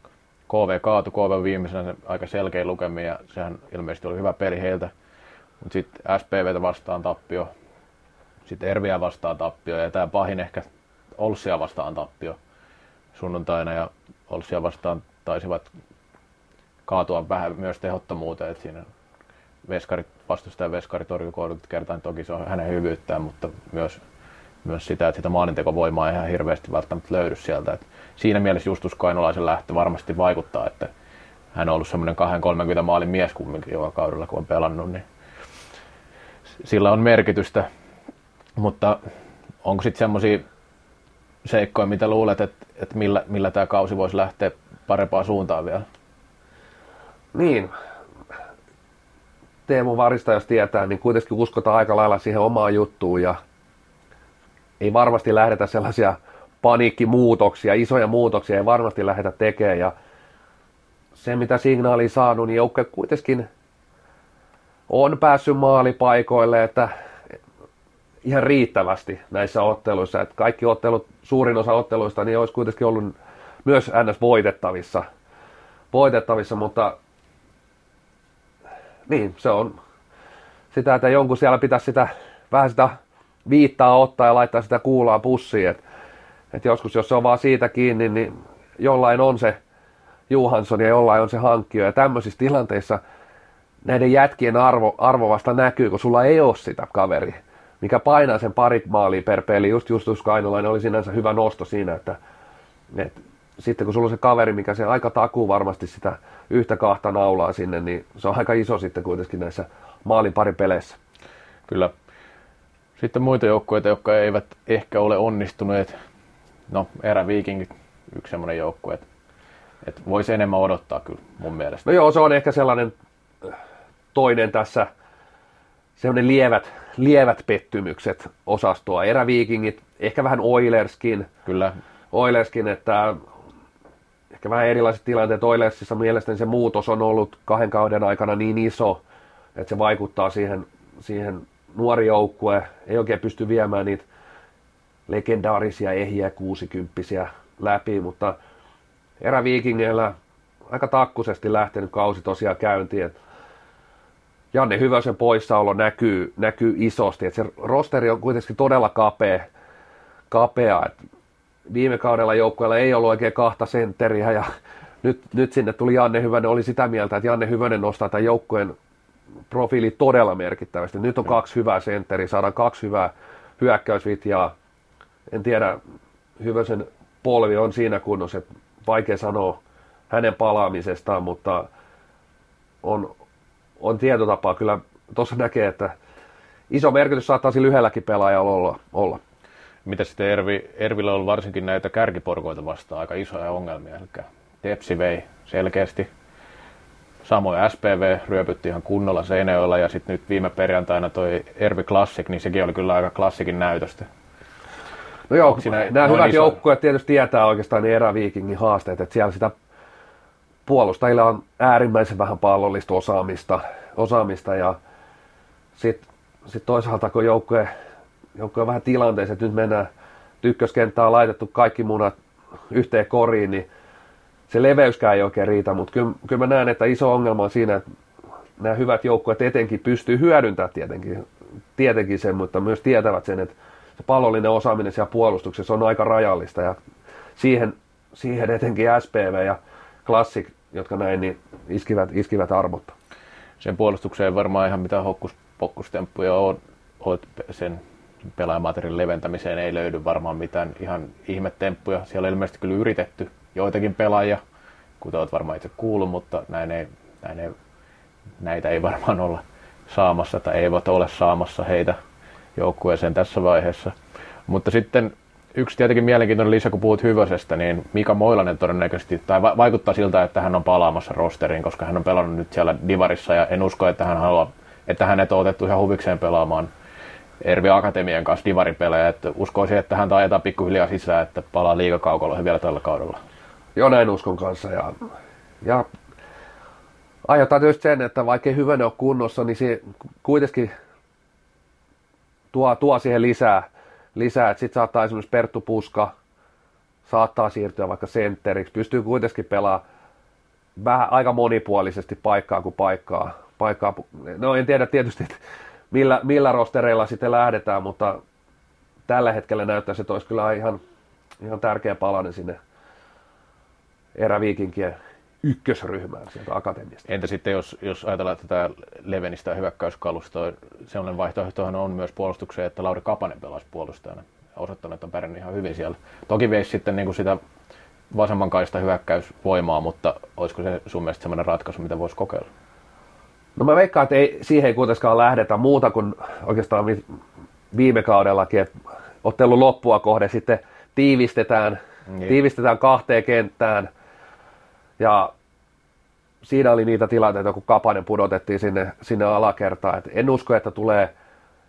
KV kaatu, KV viimeisenä aika selkeä lukemia, ja sehän ilmeisesti oli hyvä peli heiltä. Mutta sitten SPVtä vastaan tappio, sitten Erviä vastaan tappio, ja tämä pahin ehkä Olssia vastaan tappio sunnuntaina, ja Olssia vastaan taisivat kaatua vähän myös tehottomuuteen, että siinä veskarit, vastustajan veskari torjuu kertaan, toki se on hänen hyvyyttään, mutta myös, myös sitä, että sitä maanintekovoimaa ei ihan hirveästi välttämättä löydy sieltä. Et siinä mielessä Justus Kainolaisen lähtö varmasti vaikuttaa, että hän on ollut semmoinen 2-30 maalin mies kumminkin joka kaudella, kun on pelannut, niin sillä on merkitystä. Mutta onko sitten semmoisia seikkoja, mitä luulet, että, että millä, millä tämä kausi voisi lähteä parempaan suuntaan vielä? Niin, Teemu Varista, jos tietää, niin kuitenkin uskotaan aika lailla siihen omaan juttuun ja ei varmasti lähdetä sellaisia paniikkimuutoksia, isoja muutoksia ei varmasti lähdetä tekemään ja se mitä signaali saanut, niin joukkue kuitenkin on päässyt maalipaikoille, että ihan riittävästi näissä otteluissa, että kaikki ottelut, suurin osa otteluista, niin olisi kuitenkin ollut myös ns. voitettavissa, voitettavissa mutta niin, se on sitä, että jonkun siellä pitäisi sitä, vähän sitä viittaa ottaa ja laittaa sitä kuulaa pussiin. Et, et joskus, jos se on vaan siitä kiinni, niin jollain on se Johansson ja jollain on se hankkio. Ja tämmöisissä tilanteissa näiden jätkien arvo, arvo vasta näkyy, kun sulla ei ole sitä kaveri, mikä painaa sen parit maalia per peli. Just Justus Kainolainen oli sinänsä hyvä nosto siinä, että, että sitten kun sulla on se kaveri, mikä se aika takuu varmasti sitä yhtä kahta naulaa sinne, niin se on aika iso sitten kuitenkin näissä maalin pari peleissä. Kyllä. Sitten muita joukkueita, jotka eivät ehkä ole onnistuneet. No, eräviikingit, yksi semmoinen joukkue, että, että voisi enemmän odottaa kyllä mun mielestä. No joo, se on ehkä sellainen äh, toinen tässä, semmoinen lievät, lievät pettymykset osastoa. Eräviikingit, ehkä vähän Oilerskin. Kyllä. Oilerskin, että ehkä vähän erilaiset tilanteet Oilersissa mielestäni se muutos on ollut kahden kauden aikana niin iso, että se vaikuttaa siihen, siihen nuori joukkue, ei oikein pysty viemään niitä legendaarisia ehiä kuusikymppisiä läpi, mutta eräviikingeillä aika takkusesti lähtenyt kausi tosiaan käyntiin. Et Janne Hyvösen poissaolo näkyy, näkyy isosti, että se rosteri on kuitenkin todella kapea, kapea että viime kaudella joukkueella ei ollut oikein kahta sentteriä ja nyt, nyt sinne tuli Janne Hyvönen, oli sitä mieltä, että Janne Hyvönen nostaa tämän joukkueen profiili todella merkittävästi. Nyt on kaksi hyvää sentteriä, saadaan kaksi hyvää hyökkäysvitjaa. En tiedä, Hyvösen polvi on siinä kunnossa, että vaikea sanoa hänen palaamisestaan, mutta on, on tietotapaa kyllä, tuossa näkee, että iso merkitys saattaa sillä yhdelläkin pelaajalla olla. olla. Mitä sitten Ervi, Ervillä on varsinkin näitä kärkiporkoita vastaan aika isoja ongelmia, eli Tepsi vei selkeästi. Samoin SPV ryöpytti ihan kunnolla Seinäjoella ja sitten nyt viime perjantaina toi Ervi Classic, niin sekin oli kyllä aika klassikin näytöstä. No joo, siinä, nämä hyvät iso... joukkueet tietysti tietää oikeastaan ne eräviikingin haasteet, että siellä sitä puolustajilla on äärimmäisen vähän pallollista osaamista, osaamista ja sitten sit toisaalta kun joukkue, joukkue on vähän tilanteessa, että nyt mennään ykköskenttään on laitettu kaikki munat yhteen koriin, niin se leveyskään ei oikein riitä, mutta kyllä, kyllä mä näen, että iso ongelma on siinä, että nämä hyvät joukkueet etenkin pystyy hyödyntämään tietenkin, tietenkin sen, mutta myös tietävät sen, että se pallollinen osaaminen siellä puolustuksessa on aika rajallista ja siihen, siihen etenkin SPV ja Classic, jotka näin, niin iskivät, iskivät armotta. Sen puolustukseen varmaan ihan mitään hokkuspokkustemppuja on, on sen pelaajamateriaalin leventämiseen ei löydy varmaan mitään ihan ihmetemppuja. Siellä on ilmeisesti kyllä yritetty joitakin pelaajia, kuten olet varmaan itse kuullut, mutta näin ei, näin ei, näitä ei varmaan olla saamassa tai eivät ole saamassa heitä joukkueeseen tässä vaiheessa. Mutta sitten yksi tietenkin mielenkiintoinen lisä, kun puhut Hyvösestä, niin Mika Moilanen todennäköisesti, tai vaikuttaa siltä, että hän on palaamassa rosteriin, koska hän on pelannut nyt siellä Divarissa, ja en usko, että hän haluaa, että hänet on otettu ihan huvikseen pelaamaan Ervi Akatemian kanssa divaripelejä, että uskoisin, että hän ajetaan pikkuhiljaa sisään, että palaa liigakaukoloihin vielä tällä kaudella. Joo, näin uskon kanssa, ja, ja aiotaan tietysti sen, että vaikka ei hyvänä ole kunnossa, niin se kuitenkin tuo, tuo siihen lisää, lisää sitten saattaa esimerkiksi Perttu Puska saattaa siirtyä vaikka sentteriksi, pystyy kuitenkin pelaamaan vähän aika monipuolisesti paikkaa kuin paikkaa. paikkaa. No en tiedä tietysti, että millä, millä rostereilla sitten lähdetään, mutta tällä hetkellä näyttää, että olisi kyllä ihan, ihan tärkeä palanen sinne eräviikinkien ykkösryhmään sieltä akatemiasta. Entä sitten, jos, jos ajatellaan tätä Levenistä hyökkäyskalustoa, sellainen vaihtoehtohan on myös puolustukseen, että Lauri Kapanen pelaisi puolustajana. Osoittanut, että on pärjännyt ihan hyvin siellä. Toki veisi sitten niin kuin sitä vasemman kaista hyökkäysvoimaa, mutta olisiko se sun mielestä sellainen ratkaisu, mitä voisi kokeilla? No mä veikkaan, että ei, siihen ei kuitenkaan lähdetä muuta kuin oikeastaan viime kaudellakin, että ottelun loppua kohde sitten tiivistetään, niin. tiivistetään kahteen kenttään ja siinä oli niitä tilanteita, kun Kapanen pudotettiin sinne, sinne alakertaan. Et en usko, että tulee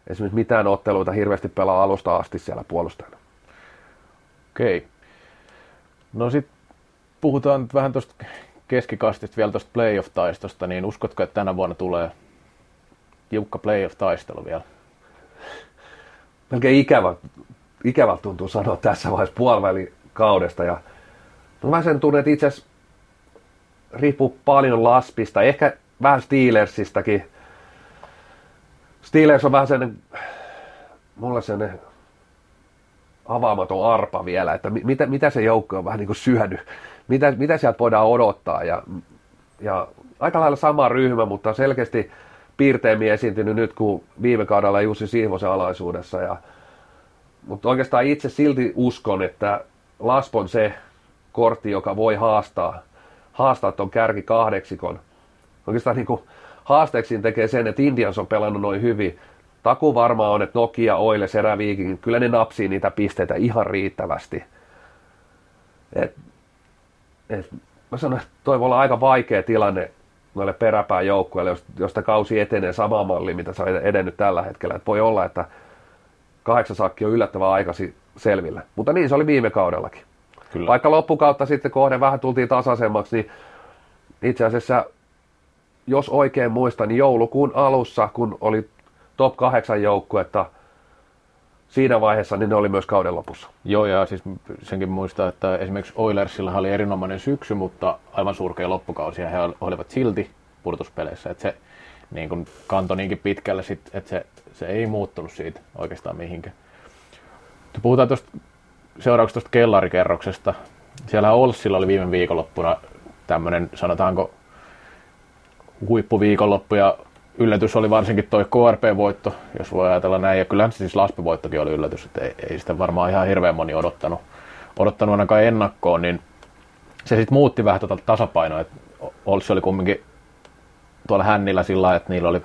esimerkiksi mitään otteluita hirveästi pelaa alusta asti siellä puolustajana. Okei. Okay. No sitten puhutaan nyt vähän tuosta keskikastista vielä tuosta playoff-taistosta, niin uskotko, että tänä vuonna tulee tiukka playoff-taistelu vielä? Melkein ikävä, ikävä tuntuu sanoa tässä vaiheessa puoliväli-kaudesta. Ja no mä sen tunnen, että itse asiassa riippuu paljon Laspista, ehkä vähän Steelersistakin. Steelers on vähän sellainen, mulle sellainen avaamaton arpa vielä, että mitä, mitä se joukko on vähän niin kuin syönyt, mitä, mitä sieltä voidaan odottaa. Ja, ja aika lailla sama ryhmä, mutta selkeästi piirteemmin esiintynyt nyt kuin viime kaudella Jussi Siivosen alaisuudessa. Ja, mutta oikeastaan itse silti uskon, että Laspon se kortti, joka voi haastaa haastaa tuon kärki kahdeksikon. Oikeastaan niin kuin haasteeksi tekee sen, että Indians on pelannut noin hyvin. Taku varmaan on, että Nokia, Oile, Seräviikin, kyllä ne napsii niitä pisteitä ihan riittävästi. Et, et, mä sanon, että toi voi olla aika vaikea tilanne noille peräpään joukkueille, josta kausi etenee sama malli, mitä se on edennyt tällä hetkellä. Et voi olla, että kahdeksan sakki on yllättävän aikaisin selvillä. Mutta niin se oli viime kaudellakin. Kyllä. Vaikka loppukautta sitten kohde vähän tultiin tasaisemmaksi, niin itse asiassa, jos oikein muistan, niin joulukuun alussa, kun oli top 8 joukkuetta siinä vaiheessa, niin ne oli myös kauden lopussa. Joo, ja siis senkin muistaa, että esimerkiksi Oilersilla oli erinomainen syksy, mutta aivan surkea loppukausi, ja he olivat silti pudotuspeleissä. Että se niin kuin kantoi niinkin pitkälle, sit, että se, se ei muuttunut siitä oikeastaan mihinkään. Puhutaan tuosta seuraavaksi tuosta kellarikerroksesta. Siellä Olssilla oli viime viikonloppuna tämmöinen, sanotaanko, huippuviikonloppu ja yllätys oli varsinkin toi KRP-voitto, jos voi ajatella näin. Ja kyllähän siis Laspi-voittokin oli yllätys, että ei, ei sitä varmaan ihan hirveän moni odottanut, odottanut ainakaan ennakkoon, niin se sitten muutti vähän tuota tasapainoa. että Olssi oli kumminkin tuolla hännillä sillä että niillä oli,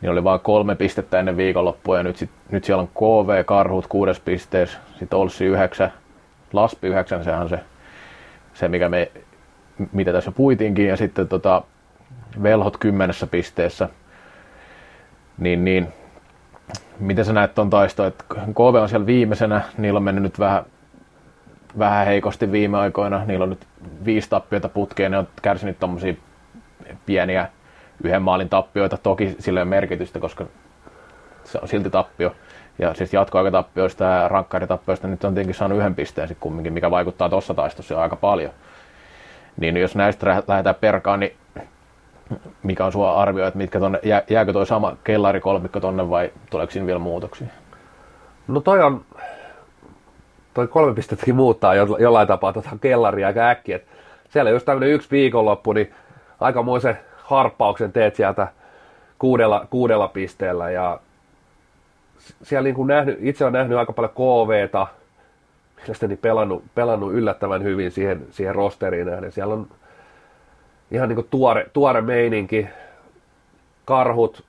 niillä oli vain kolme pistettä ennen viikonloppua ja nyt, sit, nyt siellä on KV, Karhut kuudes pisteessä, sitten Olssi yhdeksän, Laspi yhdeksän, sehän on se, se mikä me, mitä tässä puitiinkin, ja sitten tota, velhot kymmenessä pisteessä, niin, niin. Miten sä näet tuon taisto, että KV on siellä viimeisenä, niillä on mennyt nyt vähän, vähän heikosti viime aikoina, niillä on nyt viisi tappiota putkeen, ne on kärsinyt tommosia pieniä yhden maalin tappioita, toki sillä ei merkitystä, koska se on silti tappio. Ja siis jatkoaikatappioista ja rankkaritappioista nyt on tietenkin saanut yhden pisteen sitten kumminkin, mikä vaikuttaa tuossa taistossa aika paljon. Niin jos näistä lähdetään perkaan, niin mikä on sua arvio, että mitkä tonne, jää, jääkö toi sama kellarikolmikko tonne vai tuleeko siinä vielä muutoksia? No toi on, toi kolme pistettäkin muuttaa jollain tapaa tota kellaria aika äkkiä. Siellä jos tämmöinen yksi viikonloppu, niin aikamoisen harppauksen teet sieltä kuudella, kuudella pisteellä ja siellä niin kuin nähnyt, itse on nähnyt aika paljon KVta, mielestäni pelannut, pelannut yllättävän hyvin siihen, siihen rosteriin nähden. Siellä on ihan niin kuin tuore, tuore meininki, karhut,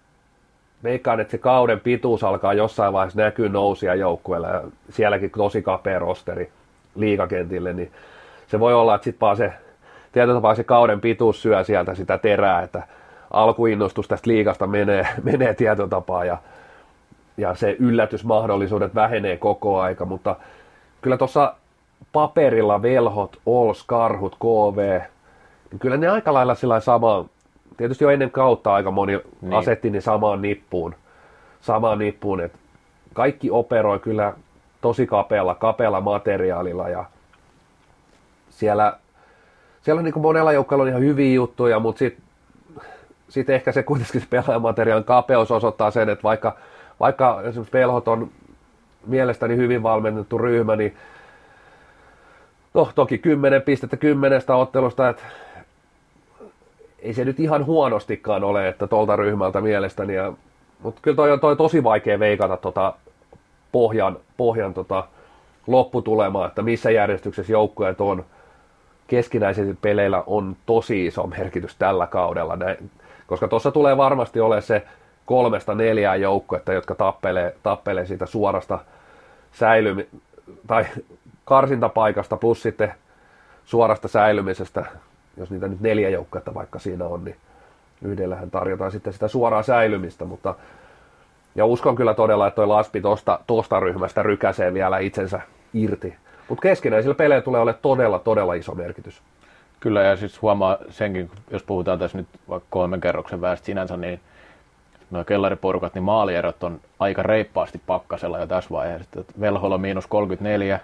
veikkaan, että se kauden pituus alkaa jossain vaiheessa näkyä nousia joukkueella ja sielläkin tosi kapea rosteri liikakentille, niin se voi olla, että sitten vaan se tietyllä tapaa se kauden pituus syö sieltä sitä terää, että alkuinnostus tästä liikasta menee, menee tietyllä tapaa ja, ja se yllätysmahdollisuudet vähenee koko aika, mutta kyllä tuossa paperilla velhot, Ols, Karhut, KV, niin kyllä ne aika lailla sillä samaan, tietysti jo ennen kautta aika moni niin. asetti ne samaan nippuun, samaan nippuun, että kaikki operoi kyllä tosi kapealla, kapealla materiaalilla ja siellä siellä on niin kuin monella joukkueella on ihan hyviä juttuja, mutta sitten sit ehkä se kuitenkin se pelaajamateriaalin kapeus osoittaa sen, että vaikka, vaikka esimerkiksi Velhot on mielestäni hyvin valmennettu ryhmä, niin no toki 10 pistettä kymmenestä ottelusta, että ei se nyt ihan huonostikaan ole, että tuolta ryhmältä mielestäni, ja, mutta kyllä toi on toi tosi vaikea veikata tota pohjan, pohjan tota lopputulemaa, että missä järjestyksessä joukkueet on, keskinäisillä peleillä on tosi iso merkitys tällä kaudella, koska tuossa tulee varmasti ole se kolmesta neljää joukkuetta, jotka tappelee, tappelee siitä suorasta säilymi- tai karsintapaikasta plus sitten suorasta säilymisestä, jos niitä nyt neljä joukkuetta vaikka siinä on, niin yhdellähän tarjotaan sitten sitä suoraa säilymistä, mutta ja uskon kyllä todella, että toi Laspi tosta ryhmästä rykäsee vielä itsensä irti mutta keskinäisillä peleillä tulee olemaan todella, todella iso merkitys. Kyllä, ja siis huomaa senkin, jos puhutaan tässä nyt vaikka kolmen kerroksen väestä sinänsä, niin nuo kellariporukat, niin maalierot on aika reippaasti pakkasella jo tässä vaiheessa. Velholla miinus 34,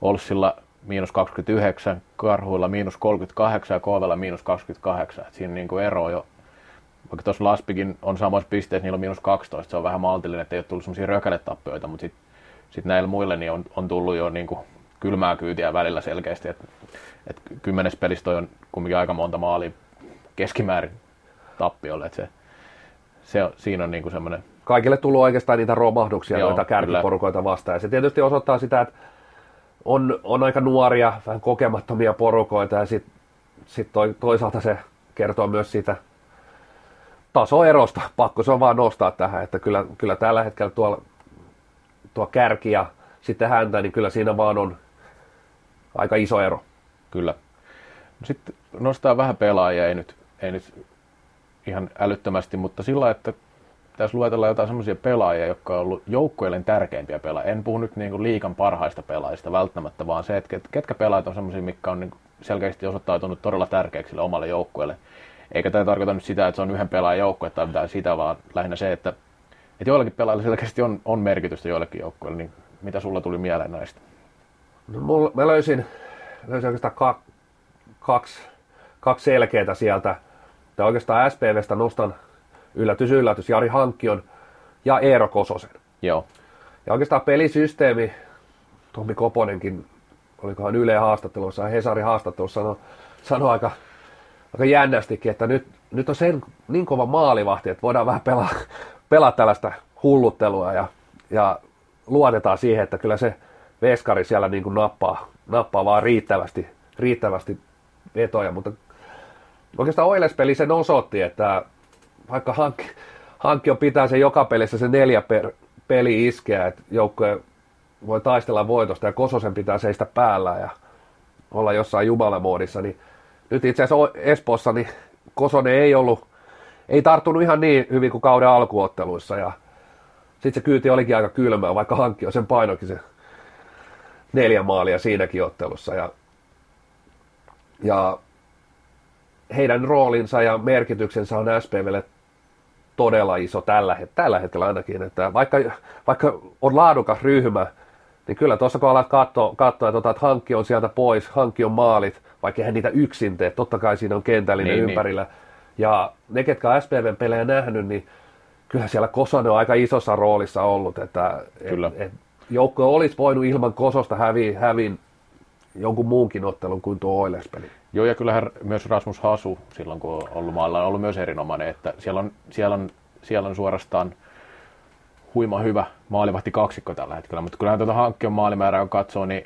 Olssilla miinus 29, Karhuilla miinus 38 ja Koovella miinus 28. Et siinä niin kuin ero jo, vaikka tuossa Laspikin on samassa pisteessä, niillä on miinus 12, se on vähän maltillinen, että ei ole tullut semmoisia rökäletappioita, mutta sitten sit näillä muille niin on, on tullut jo niin kuin kylmää kyytiä välillä selkeästi. Että et kymmenes pelistä on kumminkin aika monta maalia keskimäärin tappiolle. Että se, se on, siinä on niinku semmoinen... Kaikille tullut oikeastaan niitä romahduksia Joo, noita kärkiporukoita vastaan. Ja se tietysti osoittaa sitä, että on, on aika nuoria, vähän kokemattomia porukoita ja sitten sit toi, toisaalta se kertoo myös siitä tasoerosta. Pakko se on vaan nostaa tähän, että kyllä, kyllä tällä hetkellä tuolla tuo kärki ja sitten häntä, niin kyllä siinä vaan on aika iso ero. Kyllä. No sitten nostaa vähän pelaajia, ei nyt, ei nyt ihan älyttömästi, mutta sillä että tässä luetella jotain semmoisia pelaajia, jotka on ollut joukkueiden tärkeimpiä pelaajia. En puhu nyt niin liikan parhaista pelaajista välttämättä, vaan se, että ketkä pelaajat on semmoisia, mitkä on niin selkeästi osoittautunut todella tärkeäksi sille omalle joukkueelle. Eikä tämä tarkoita nyt sitä, että se on yhden pelaajan joukkue tai mitään sitä, vaan lähinnä se, että Et joillakin pelaajilla selkeästi on, on merkitystä joillekin joukkueille, niin mitä sulla tuli mieleen näistä? No, mulla, mä löysin, löysin oikeastaan ka, kaksi, kaksi selkeää sieltä. Tai oikeastaan SPVstä nostan yllätys, yllätys, Jari Hankkion ja Eero Kososen. Joo. Ja oikeastaan pelisysteemi, Tommi Koponenkin, olikohan Yle haastattelussa Hesari haastattelussa, sanoi sano aika, aika jännästikin, että nyt, nyt on sen niin kova maalivahti, että voidaan vähän pelaa, pelaa tällaista hulluttelua ja, ja luotetaan siihen, että kyllä se veskari siellä niin kuin nappaa, nappaa vaan riittävästi, riittävästi vetoja, mutta oikeastaan Oilers-peli sen osoitti, että vaikka hankki, hankki on pitää se joka pelissä se neljä per peli iskeä, että joukkue voi taistella voitosta ja Kososen pitää seistä päällä ja olla jossain jumalamoodissa, niin nyt itse asiassa Espoossa niin Kosonen ei ollut, ei tarttunut ihan niin hyvin kuin kauden alkuotteluissa ja sitten se kyyti olikin aika kylmää, vaikka hankki on sen painokin se neljä maalia siinäkin ottelussa ja, ja heidän roolinsa ja merkityksensä on SPVlle todella iso tällä, tällä hetkellä ainakin, että vaikka, vaikka on laadukas ryhmä, niin kyllä tuossa kun alat katsoa, katsoa että, että hankki on sieltä pois, hankki on maalit, vaikka eihän niitä yksin tee, totta kai siinä on kentällinen niin, niin. ympärillä. Niin. Ja ne, ketkä on SPVn pelejä nähnyt, niin kyllä siellä Kosonen on aika isossa roolissa ollut, että kyllä. Et, et joukko olisi voinut ilman Kososta häviä, hävin jonkun muunkin ottelun kuin tuo Oilers-peli. Joo, ja kyllähän myös Rasmus Hasu silloin, kun on ollut maalla, on ollut myös erinomainen, että siellä on, siellä on, siellä on suorastaan huima hyvä maalivahti kaksikko tällä hetkellä, mutta kyllähän tuota hankkion maalimäärää kun katsoo, niin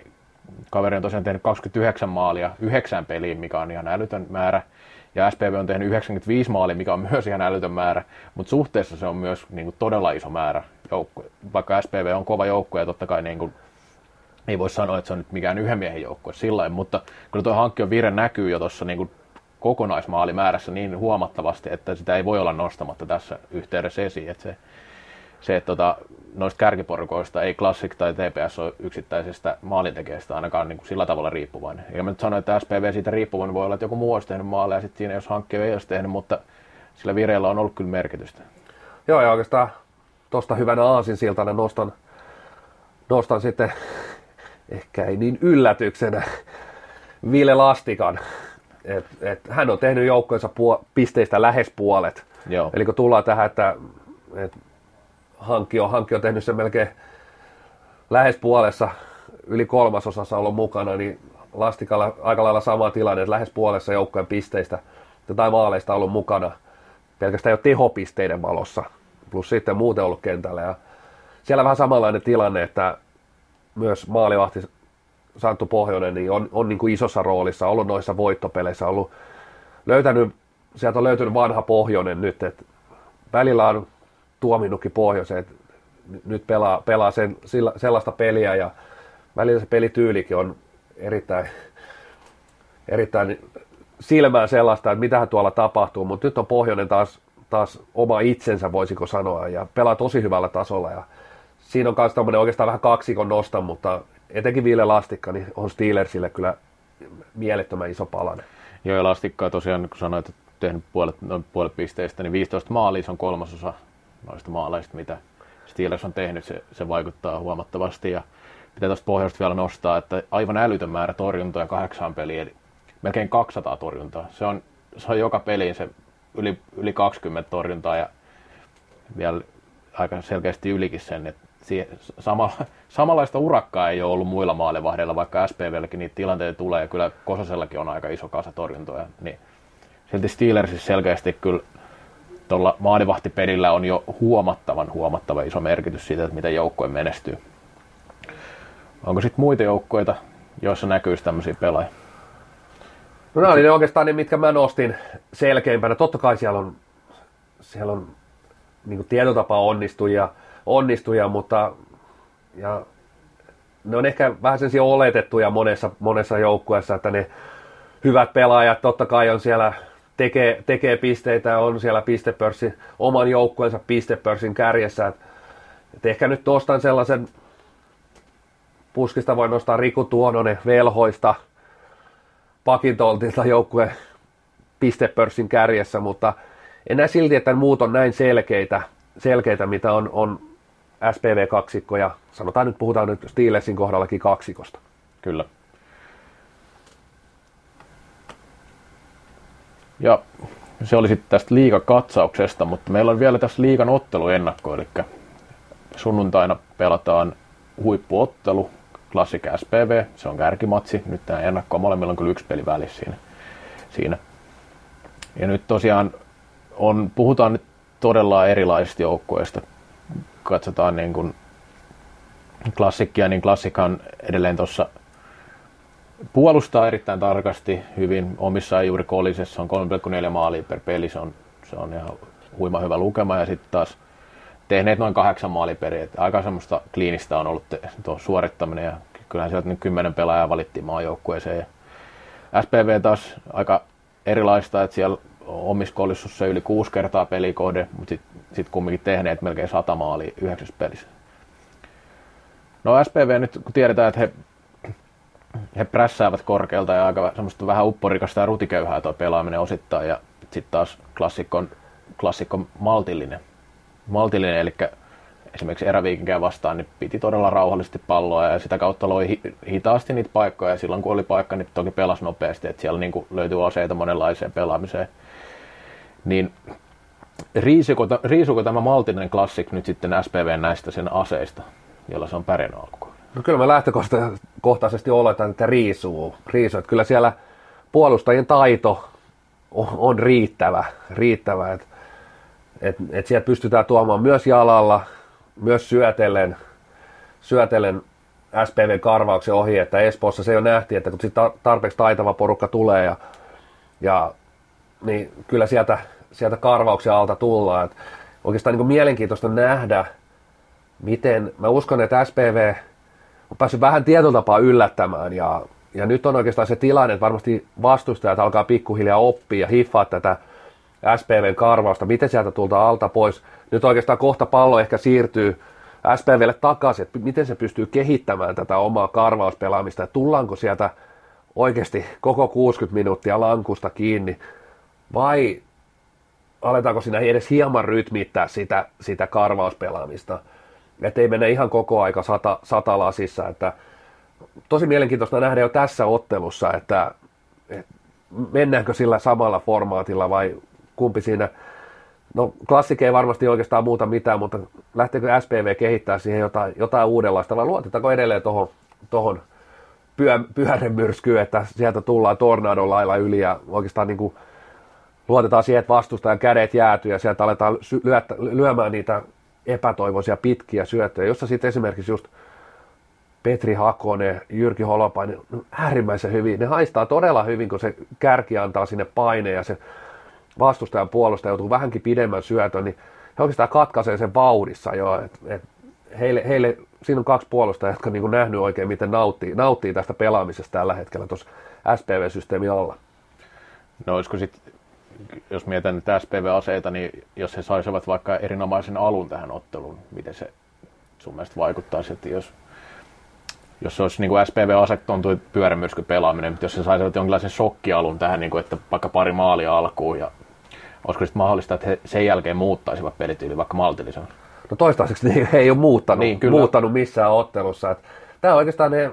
kaveri on tosiaan tehnyt 29 maalia yhdeksän peliin, mikä on ihan älytön määrä, ja SPV on tehnyt 95 maalia, mikä on myös ihan älytön määrä, mutta suhteessa se on myös niin kuin, todella iso määrä joukkue. Vaikka SPV on kova joukkue ja totta kai niin kuin, ei voi sanoa, että se on nyt mikään yhden miehen joukkue sillä mutta kyllä tuo hankkion vire näkyy jo tuossa niin kokonaismaalimäärässä niin huomattavasti, että sitä ei voi olla nostamatta tässä yhteydessä esiin. Että se, se että tota, noista kärkiporukoista ei Classic tai TPS ole yksittäisestä maalintekijästä ainakaan niin kuin sillä tavalla riippuvainen. Ja mä nyt sanoin, että SPV siitä riippuvainen voi olla, että joku muu olisi tehnyt maaleja, ja sitten siinä jos hankkeen ei olisi tehnyt, mutta sillä vireellä on ollut kyllä merkitystä. Joo, ja oikeastaan tuosta hyvänä aasinsiltana nostan, nostan sitten ehkä ei niin yllätyksenä Ville Lastikan. Et, et hän on tehnyt joukkojensa puo- pisteistä lähes puolet. Joo. Eli kun tullaan tähän, että et hankki, on, hankki on tehnyt sen melkein lähes puolessa, yli kolmasosassa ollut mukana, niin Lastikalla aika lailla sama tilanne, että lähes puolessa joukkojen pisteistä tai maaleista ollut mukana. Pelkästään jo tehopisteiden valossa, plus sitten muuten ollut kentällä. Ja siellä vähän samanlainen tilanne, että myös maalivahti Santtu Pohjonen niin on, on niin kuin isossa roolissa, ollut noissa voittopeleissä, ollut löytänyt, sieltä on löytynyt vanha Pohjonen nyt, että välillä on tuominnutkin Pohjoisen, että nyt pelaa, pelaa sen, sillä, sellaista peliä ja välillä se pelityylikin on erittäin, erittäin silmään sellaista, että mitähän tuolla tapahtuu, mutta nyt on Pohjonen taas, taas oma itsensä, voisiko sanoa, ja pelaa tosi hyvällä tasolla ja siinä on myös tämmöinen oikeastaan vähän kaksikon nosta, mutta etenkin Ville Lastikka niin on Steelersille kyllä mielettömän iso palanen. Joo, ja Lastikkaa tosiaan, kun sanoit, että tehnyt puolet, noin puolet pisteistä, niin 15 maalia, se on kolmasosa noista maaleista, mitä Steelers on tehnyt, se, se vaikuttaa huomattavasti. Ja pitää tuosta pohjasta vielä nostaa, että aivan älytön määrä torjuntoja kahdeksaan peliin, eli melkein 200 torjuntaa. Se on, se on joka peliin se yli, yli 20 torjuntaa ja vielä aika selkeästi ylikin sen, että samalla, samanlaista urakkaa ei ole ollut muilla maalivahdeilla, vaikka SPVlläkin niitä tilanteita tulee, ja kyllä Kososellakin on aika iso kasa torjuntoja, niin silti Steelersissa selkeästi kyllä tuolla maalivahtipelillä on jo huomattavan huomattava iso merkitys siitä, että miten joukkue menestyy. Onko sitten muita joukkoita, joissa näkyisi tämmöisiä pelaajia? No nämä oli ne oikeastaan ne, mitkä mä nostin selkeimpänä. Totta kai siellä on, siellä on niin tietotapa onnistuja, onnistuja, mutta ja ne on ehkä vähän sen oletettuja monessa, monessa joukkueessa, että ne hyvät pelaajat totta kai on siellä, tekee, tekee pisteitä on siellä pistepörssin, oman joukkueensa pistepörssin kärjessä. Et, et ehkä nyt tuostan sellaisen, puskista voi nostaa Riku Tuononen velhoista, pakintoltilta joukkueen pistepörssin kärjessä, mutta en näe silti, että muut on näin selkeitä, selkeitä, mitä on, on SPV-kaksikko ja sanotaan nyt, puhutaan nyt Steelersin kohdallakin kaksikosta. Kyllä. Ja se oli sitten tästä liikakatsauksesta, mutta meillä on vielä tässä liikan otteluennakko, eli sunnuntaina pelataan huippuottelu, Classic SPV, se on kärkimatsi, nyt tämä ennakko, molemmilla on kyllä yksi peli välissä siinä. siinä. Ja nyt tosiaan on, puhutaan nyt todella erilaisista joukkueista. Katsotaan niin kuin klassikkia, niin klassikhan edelleen tuossa puolustaa erittäin tarkasti hyvin. Omissa ei juuri kolisessa on 3,4 maalia per peli, se on, se on ihan huima hyvä lukema. Ja sitten taas tehneet noin kahdeksan maaliperia. Aika semmoista kliinistä on ollut tuo suorittaminen ja kyllähän sieltä nyt kymmenen pelaajaa valittiin maajoukkueeseen. SPV taas aika erilaista, että siellä omissa yli kuusi kertaa pelikohde, mutta sitten sit kumminkin tehneet melkein sata maalia yhdeksässä pelissä. No SPV nyt, kun tiedetään, että he, he prässäävät korkealta ja aika semmoista vähän upporikasta ja rutiköyhää tuo pelaaminen osittain, ja sitten taas klassikko klassikko maltillinen. Maltillinen, eli esimerkiksi eräviikinkään vastaan, niin piti todella rauhallisesti palloa ja sitä kautta loi hitaasti niitä paikkoja ja silloin kun oli paikka, niin toki pelasi nopeasti, että siellä niin löytyy aseita monenlaiseen pelaamiseen. Niin riisuko, riisuko tämä maltinen klassik nyt sitten SPV näistä sen aseista, jolla se on pärjännyt alkuun? No kyllä mä lähtökohtaisesti oletan, että riisuu. riisuu. Että kyllä siellä puolustajien taito on, on riittävä, riittävä että et, et sieltä pystytään tuomaan myös jalalla, myös syötellen, syötellen SPV-karvauksen ohi, että Espoossa se jo nähtiin, että kun tarpeeksi taitava porukka tulee ja, ja niin kyllä sieltä, sieltä karvauksen alta tullaan. Et oikeastaan niin mielenkiintoista nähdä, miten, mä uskon, että SPV on päässyt vähän tietyllä tapaa yllättämään ja, ja nyt on oikeastaan se tilanne, että varmasti vastustajat alkaa pikkuhiljaa oppia ja hiffaa tätä SPVn karvausta, miten sieltä tulta alta pois. Nyt oikeastaan kohta pallo ehkä siirtyy SPVlle takaisin, että miten se pystyy kehittämään tätä omaa karvauspelaamista? Ja tullaanko sieltä oikeasti koko 60 minuuttia lankusta kiinni? Vai aletaanko siinä edes hieman rytmittää sitä, sitä karvauspelaamista, että ei mene ihan koko aika sata, sata lasissa, että tosi mielenkiintoista nähdä jo tässä ottelussa, että, että mennäänkö sillä samalla formaatilla vai kumpi siinä, no klassik ei varmasti oikeastaan muuta mitään, mutta lähteekö SPV kehittää siihen jotain, jotain uudenlaista vai luotetaanko edelleen tuohon tohon pyö, myrskyyn, että sieltä tullaan tornadon lailla yli ja oikeastaan niin kuin luotetaan siihen, että vastustajan kädet jäätyy ja sieltä aletaan lyöttä, lyömään niitä epätoivoisia pitkiä syöttöjä, jossa sitten esimerkiksi just Petri Hakonen, Jyrki Holopainen, äärimmäisen hyvin. Ne haistaa todella hyvin, kun se kärki antaa sinne paineen ja se vastustajan puolustaja joutuu vähänkin pidemmän syötön, niin he oikeastaan katkaisee sen vauhdissa jo. Et, et heille, heille, siinä on kaksi puolustajaa, jotka on niin nähnyt oikein, miten nauttii, nauttii tästä pelaamisesta tällä hetkellä tuossa SPV-systeemi alla. No olisiko sitten, jos mietän nyt SPV-aseita, niin jos he saisivat vaikka erinomaisen alun tähän otteluun, miten se sun mielestä vaikuttaisi, että jos jos se olisi niin SPV-ase tuntui pyörämyrsky pelaaminen, mutta jos se saisi jonkinlaisen shokkialun tähän, niin kuin, että vaikka pari maalia alkuun ja olisiko sitten mahdollista, että he sen jälkeen muuttaisivat pelityyli vaikka maltillisen? No toistaiseksi ne ei ole muuttanut, niin, kyllä. muuttanut missään ottelussa. Tämä on oikeastaan ne,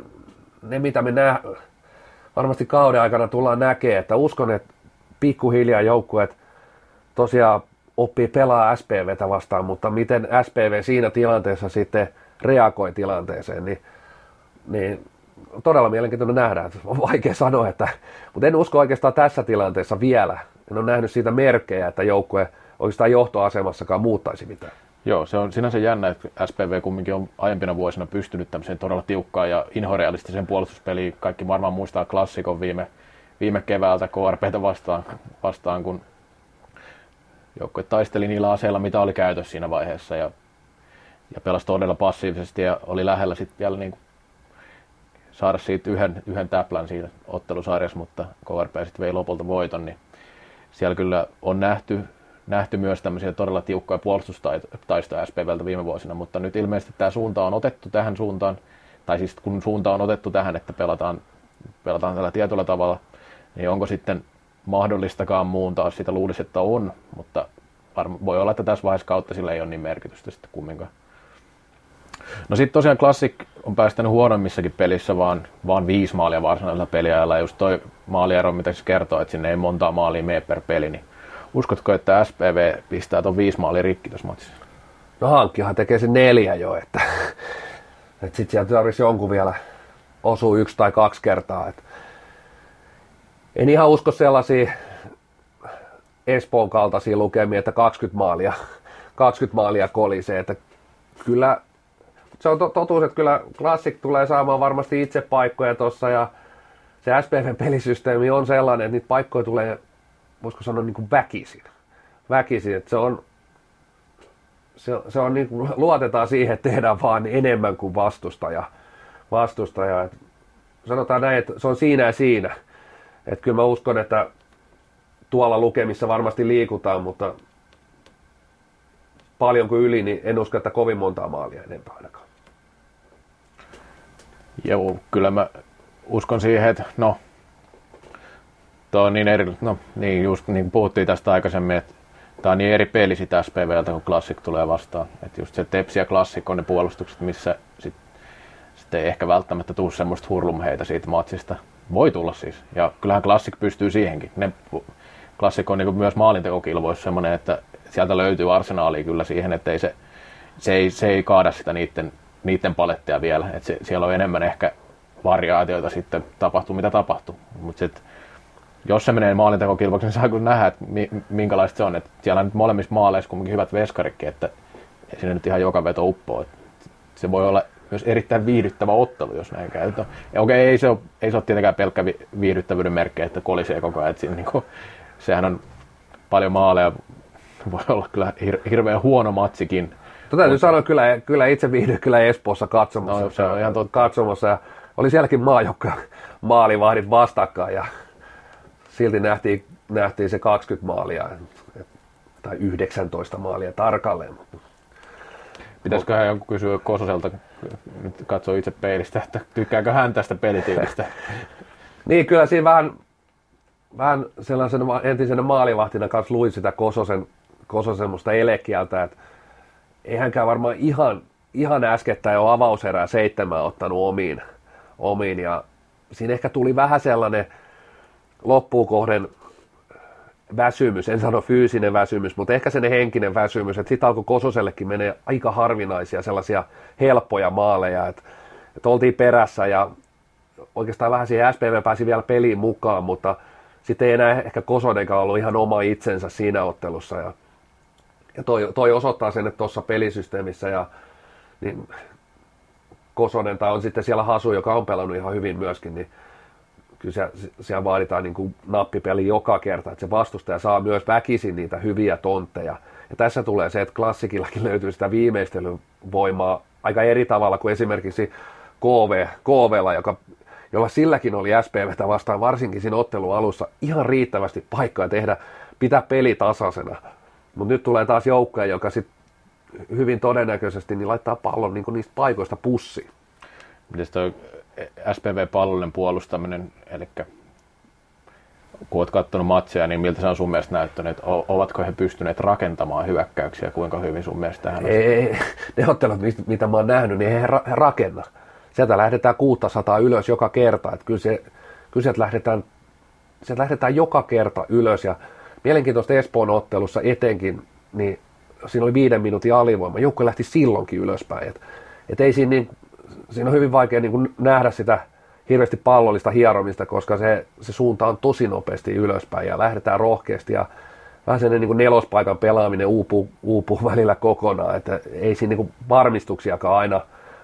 ne mitä me nää, varmasti kauden aikana tullaan näkemään, että uskon, että pikkuhiljaa joukkueet tosiaan oppii pelaa SPVtä vastaan, mutta miten SPV siinä tilanteessa sitten reagoi tilanteeseen, niin niin todella mielenkiintoinen nähdä. On vaikea sanoa, että, mutta en usko oikeastaan tässä tilanteessa vielä. En ole nähnyt siitä merkkejä, että joukkue oikeastaan johtoasemassakaan muuttaisi mitään. Joo, se on sinänsä jännä, että SPV kumminkin on aiempina vuosina pystynyt tämmöiseen todella tiukkaan ja inhorealistiseen puolustuspeliin. Kaikki varmaan muistaa klassikon viime, viime keväältä KRPtä vastaan, vastaan kun joukkue taisteli niillä aseilla, mitä oli käytössä siinä vaiheessa ja, ja pelasi todella passiivisesti ja oli lähellä sitten vielä niin kuin saada siitä yhden, yhden täplän siitä ottelusarjassa, mutta KRP sitten vei lopulta voiton, niin siellä kyllä on nähty, nähty myös tämmöisiä todella tiukkoja puolustustaistoja SPVltä viime vuosina, mutta nyt ilmeisesti tämä suunta on otettu tähän suuntaan, tai siis kun suunta on otettu tähän, että pelataan, pelataan tällä tietyllä tavalla, niin onko sitten mahdollistakaan muuntaa, sitä luulisi, että on, mutta voi olla, että tässä vaiheessa kautta sillä ei ole niin merkitystä sitten kumminkaan. No sitten tosiaan Classic on päästänyt huonommissakin pelissä vaan, vaan viisi maalia varsinaisella peliajalla. Ja just toi maaliero, mitä se kertoo, että sinne ei montaa maalia mene per peli, niin uskotko, että SPV pistää tuon viisi maalia rikki tuossa matsissa? No hankkihan tekee sen neljä jo, että, että sitten sieltä tarvitsisi jonkun vielä osuu yksi tai kaksi kertaa. Että en ihan usko sellaisia Espoon kaltaisia lukemia, että 20 maalia, 20 maalia kolisee, että kyllä se on totuus, että kyllä Classic tulee saamaan varmasti itse paikkoja tuossa ja se SPVn pelisysteemi on sellainen, että niitä paikkoja tulee, voisiko sanoa niin kuin väkisin. Väkisin, että se on, se, se on niin kuin, luotetaan siihen, että tehdään vaan enemmän kuin vastustaja. vastustaja. Et sanotaan näin, että se on siinä ja siinä. Että kyllä mä uskon, että tuolla lukemissa varmasti liikutaan, mutta paljon kuin yli, niin en usko, että kovin montaa maalia enempää ainakaan. Joo, kyllä mä uskon siihen, että no, tuo on niin eri, no niin just niin puhuttiin tästä aikaisemmin, että tämä on niin eri peli sitä SPVltä, kun Classic tulee vastaan. Että just se Tepsi ja Classic on ne puolustukset, missä sit, sit ei ehkä välttämättä tule semmoista hurlumheitä siitä matsista. Voi tulla siis. Ja kyllähän Classic pystyy siihenkin. Ne, Classic on niin myös maalintekokilvoissa semmoinen, että sieltä löytyy arsenaali kyllä siihen, että ei se, se, ei, se ei kaada sitä niiden niiden palettia vielä. Et se, siellä on enemmän ehkä variaatioita sitten tapahtuu mitä tapahtuu. Mutta jos se menee maalintekokilpaksi, niin saa kyllä nähdä, että mi, minkälaista se on. Et siellä on nyt molemmissa maaleissa kuitenkin hyvät veskarikki, että ei sinne nyt ihan joka veto uppoo. Et se voi olla myös erittäin viihdyttävä ottelu, jos näin käy. No, okei, ei se, ole, ei se ole tietenkään pelkkä viihdyttävyyden merkki, että kolisee koko ajan. Siinä, niin kuin, sehän on paljon maaleja, voi olla kyllä hir- hirveän huono matsikin, Tota täytyy sanoa, kyllä, kyllä itse viihdyin kyllä Espoossa katsomassa. No, se on ihan totta. Katsomassa ja oli sielläkin maajoukkoja maalivahdit vastakkain ja silti nähtiin, nähtiin se 20 maalia tai 19 maalia tarkalleen. Pitäisikö hän joku kysyä Kososelta, nyt katsoo itse peilistä, että tykkääkö hän tästä pelitilistä? niin, kyllä siinä vähän, vähän sellaisen entisenä maalivahtina kanssa luin sitä Kososen, Kososen elekieltä, että ei hänkään varmaan ihan, ihan äskettäin ole avauserää seitsemän ottanut omiin, omiin. Ja siinä ehkä tuli vähän sellainen loppuun kohden väsymys, en sano fyysinen väsymys, mutta ehkä sen henkinen väsymys, että sitten alkoi Kososellekin menee aika harvinaisia sellaisia helppoja maaleja, että, että oltiin perässä ja oikeastaan vähän siihen SPV pääsi vielä peliin mukaan, mutta sitten ei enää ehkä Kosonenkaan ollut ihan oma itsensä siinä ottelussa. Ja ja toi, toi osoittaa sen, että tuossa pelisysteemissä ja niin Kosonen tai on sitten siellä Hasu, joka on pelannut ihan hyvin myöskin, niin kyllä siellä, siellä vaaditaan niin kuin nappipeli joka kerta, että se vastustaja saa myös väkisin niitä hyviä tontteja. Ja tässä tulee se, että klassikillakin löytyy sitä viimeistelyvoimaa aika eri tavalla kuin esimerkiksi KV, KVlla, joka, jolla silläkin oli SPVtä vastaan varsinkin siinä ottelun alussa ihan riittävästi paikkaa tehdä, pitää peli tasaisena mutta nyt tulee taas joukkoja, joka sitten hyvin todennäköisesti niin laittaa pallon niin niistä paikoista pussiin. Miten tuo SPV-pallollinen puolustaminen, eli kun olet katsonut matseja, niin miltä se on sun mielestä näyttänyt? Ovatko he pystyneet rakentamaan hyökkäyksiä? Kuinka hyvin sun mielestä tähän Ei, ne ottelut, mitä mä oon nähnyt, niin he, ra- he rakenna. Sieltä lähdetään 600 ylös joka kerta. Että kyllä, se, kyllä sieltä, lähdetään, sieltä lähdetään joka kerta ylös ja Mielenkiintoista Espoon ottelussa etenkin, niin siinä oli viiden minuutin alivoima. Joukko lähti silloinkin ylöspäin. Et, et ei siinä, niin, siinä on hyvin vaikea niin nähdä sitä hirveästi pallollista hieromista, koska se, se suunta on tosi nopeasti ylöspäin ja lähdetään rohkeasti ja vähän sen niin kuin nelospaikan pelaaminen uupuu, uupuu välillä kokonaan, että ei siinä niin kuin varmistuksiakaan aina,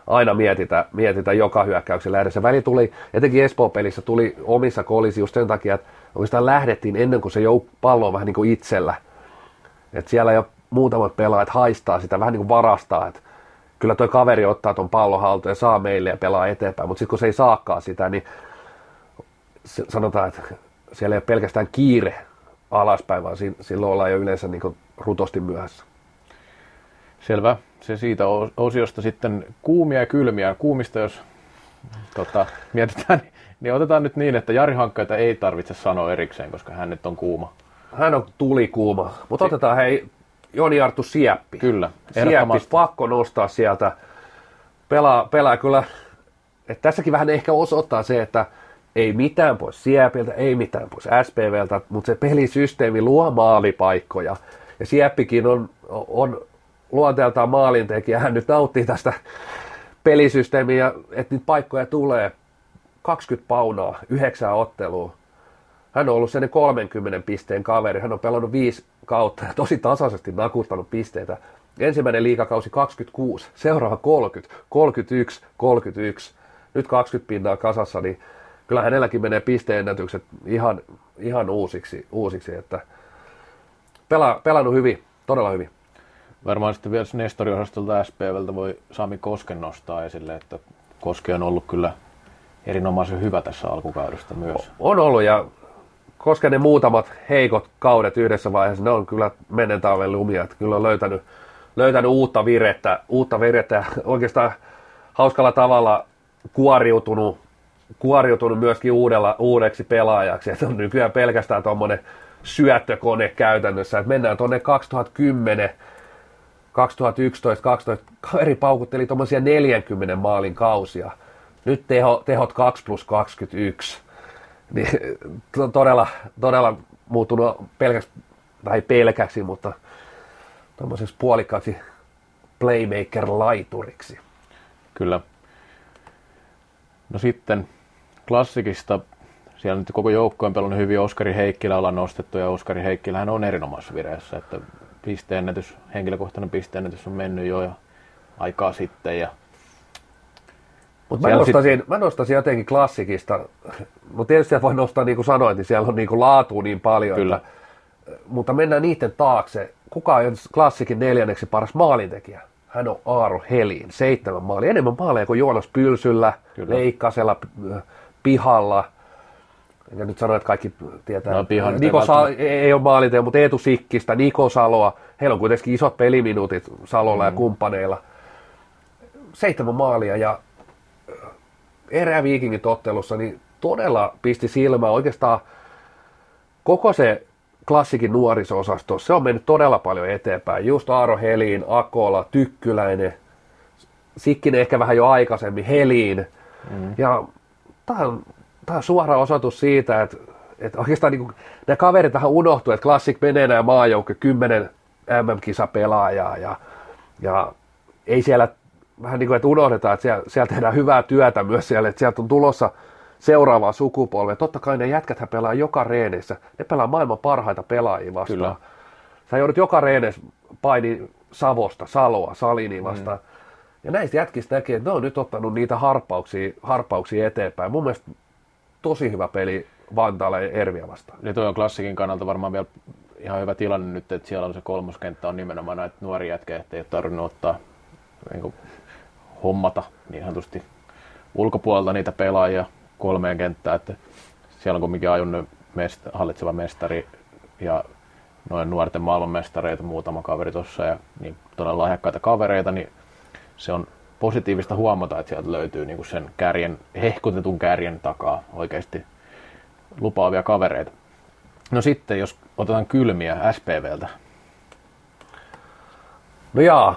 aina mietitä, mietitä joka hyökkäyksen lähdössä. Väli tuli, etenkin Espoon pelissä tuli omissa kolisi just sen takia, että oikeastaan lähdettiin ennen kuin se jouk- pallo on vähän niin kuin itsellä. Et siellä jo muutamat pelaajat haistaa sitä, vähän niin kuin varastaa, että kyllä toi kaveri ottaa ton pallon haltuun ja saa meille ja pelaa eteenpäin, mutta sitten kun se ei saakaan sitä, niin sanotaan, että siellä ei ole pelkästään kiire alaspäin, vaan silloin ollaan jo yleensä niin rutosti myöhässä. Selvä. Se siitä osiosta sitten kuumia ja kylmiä. Kuumista, jos tota, mietitään, niin otetaan nyt niin, että Jari Hankkaita ei tarvitse sanoa erikseen, koska hän nyt on kuuma. Hän on tuli kuuma, mutta si- otetaan hei Joni Arttu Sieppi. Kyllä, Sieppi pakko nostaa sieltä. Pelaa, pelaa kyllä, että tässäkin vähän ehkä osoittaa se, että ei mitään pois Siepiltä, ei mitään pois SPVltä, mutta se pelisysteemi luo maalipaikkoja. Ja Sieppikin on, on luonteeltaan maalintekijä. Hän nyt nauttii tästä pelisysteemiä, että niitä paikkoja tulee 20 paunaa, yhdeksää ottelua. Hän on ollut sen 30 pisteen kaveri. Hän on pelannut viisi kautta ja tosi tasaisesti nakuttanut pisteitä. Ensimmäinen liikakausi 26, seuraava 30, 31, 31. Nyt 20 pinnaa kasassa, niin kyllä hänelläkin menee pisteennätykset ihan, ihan uusiksi, uusiksi että pela, pelannut hyvin, todella hyvin. Varmaan sitten vielä Nestori-osastolta SPVltä voi Sami Kosken nostaa esille, että Koske on ollut kyllä erinomaisen hyvä tässä alkukaudesta myös. On ollut ja koska ne muutamat heikot kaudet yhdessä vaiheessa, ne on kyllä menen talven lumia, että kyllä on löytänyt, löytänyt uutta virettä, uutta virettä ja oikeastaan hauskalla tavalla kuoriutunut, kuoriutunut myöskin uudella, uudeksi pelaajaksi, että on nykyään pelkästään tuommoinen syöttökone käytännössä, että mennään tuonne 2010, 2011, 2012, kaveri paukutteli tuommoisia 40 maalin kausia. Nyt teho, tehot 2 plus 21 niin todella, todella muuttunut pelkäksi, tai pelkäksi, mutta tuommoiseksi puolikkaaksi playmaker-laituriksi. Kyllä. No sitten klassikista, siellä nyt koko joukko on pelannut hyvin, Oskari Heikkilä ollaan nostettu, ja Oskari Heikkilähän on erinomaisessa vireessä, että pisteennätys, henkilökohtainen pisteennätys on mennyt jo ja aikaa sitten, ja mutta mä, nostaisin, sit... mä nostaisin jotenkin klassikista, no tietysti voi nostaa niin kuin sanoin, niin siellä on niin kuin laatua niin paljon, Kyllä. Että, mutta mennään niiden taakse. Kuka on klassikin neljänneksi paras maalintekijä? Hän on Aaro Helin, seitsemän maalia. Enemmän maaleja kuin Joonas Pylsyllä, Kyllä. Leikkasella, pihalla. Ja nyt sanoin, että kaikki tietää. No, pihan Niko Sa- ei ole maalintekijä, mutta Eetu Sikkistä, Niko Saloa. Heillä on kuitenkin isot peliminuutit Salolla mm. ja kumppaneilla. Seitsemän maalia ja eräviikingit ottelussa, niin todella pisti silmää oikeastaan koko se klassikin nuoriso-osasto, se on mennyt todella paljon eteenpäin. Just Aaro Heliin, Akola, Tykkyläinen, Sikkinen ehkä vähän jo aikaisemmin, Heliin. Mm. Ja tämä on, tämä on suora osoitus siitä, että, että oikeastaan niin nämä kaverit vähän unohtuu, että klassik menee nämä maajoukko, kymmenen MM-kisa pelaajaa ja, ja ei siellä vähän niin kuin, että unohdetaan, että siellä, siellä tehdään hyvää työtä myös siellä, että sieltä on tulossa seuraavaa sukupolvea. Totta kai ne jätkät pelaa joka reenissä. Ne pelaa maailman parhaita pelaajia vastaan. Kyllä. Sä joudut joka reenessä paini Savosta, Saloa, Salini vastaan. Mm. Ja näistä jätkistä näkee, että ne on nyt ottanut niitä harppauksia, harppauksia eteenpäin. Mun mielestä tosi hyvä peli Vantaalla ja Erviä vastaan. Ja toi on klassikin kannalta varmaan vielä ihan hyvä tilanne nyt, että siellä on se kolmoskenttä on nimenomaan näitä nuoria jätkejä, että ei ole tarvinnut ottaa niin kuin, hommata niin sanotusti ulkopuolelta niitä pelaajia kolmeen kenttään, että siellä on kumminkin ajunnut mest- hallitseva mestari ja noin nuorten maailmanmestareita muutama kaveri tuossa ja niin todella lahjakkaita kavereita, niin se on positiivista huomata, että sieltä löytyy niin kuin sen kärjen, hehkutetun kärjen takaa oikeasti lupaavia kavereita. No sitten, jos otetaan kylmiä SPVltä. No jaa,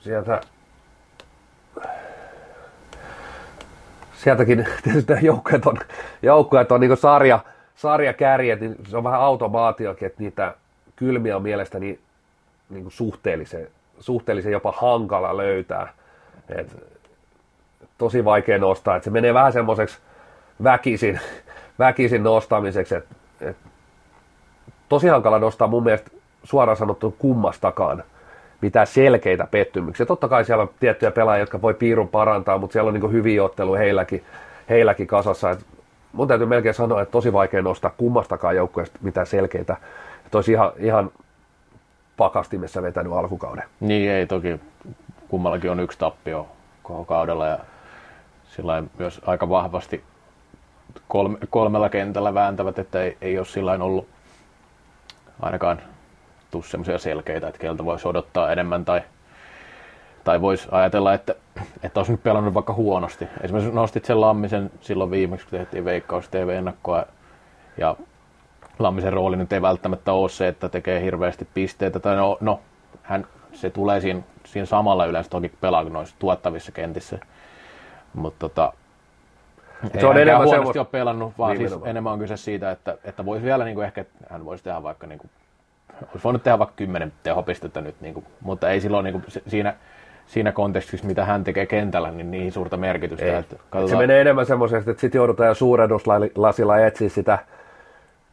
sieltä sieltäkin tietysti joukkueet on, joukkueet on niin sarja, sarjakärjet, niin se on vähän automaatiokin, että niitä kylmiä on mielestäni niin kuin suhteellisen, suhteellisen jopa hankala löytää. Et, tosi vaikea nostaa, että se menee vähän semmoiseksi väkisin, väkisin nostamiseksi, että et, tosi hankala nostaa mun mielestä suoraan sanottu kummastakaan mitään selkeitä pettymyksiä. Totta kai siellä on tiettyjä pelaajia, jotka voi piirun parantaa, mutta siellä on niin hyviä otteluja heilläkin, heilläkin kasassa. Et mun täytyy melkein sanoa, että tosi vaikea nostaa kummastakaan joukkueesta mitään selkeitä. Että olisi ihan, ihan pakastimessa vetänyt alkukauden. Niin ei toki, kummallakin on yksi tappio koko kaudella ja sillä myös aika vahvasti kolme, kolmella kentällä vääntävät, että ei, ei ole sillä ollut ainakaan tuu semmoisia selkeitä, että keltä voisi odottaa enemmän tai, tai voisi ajatella, että, että olisi nyt pelannut vaikka huonosti. Esimerkiksi nostit sen Lammisen silloin viimeksi, kun tehtiin Veikkaus TV-ennakkoa ja Lammisen rooli nyt ei välttämättä ole se, että tekee hirveästi pisteitä. Tai no, no hän, se tulee siinä, siinä samalla yleensä toki pelaa noissa tuottavissa kentissä. Mutta tota, se on enemmän huonosti semmoista- ole pelannut, vaan siis Nimenomaan. enemmän on kyse siitä, että, että voisi vielä niin kuin ehkä, hän voisi tehdä vaikka, niin kuin, olisi voinut tehdä vaikka 10 tehopistettä nyt, niin kuin, mutta ei silloin niin kuin, siinä, siinä kontekstissa, mitä hän tekee kentällä, niin niin suurta merkitystä. Ei. Että, Se menee enemmän semmoisesti, että sitten joudutaan jo suurennuslasilla etsiä sitä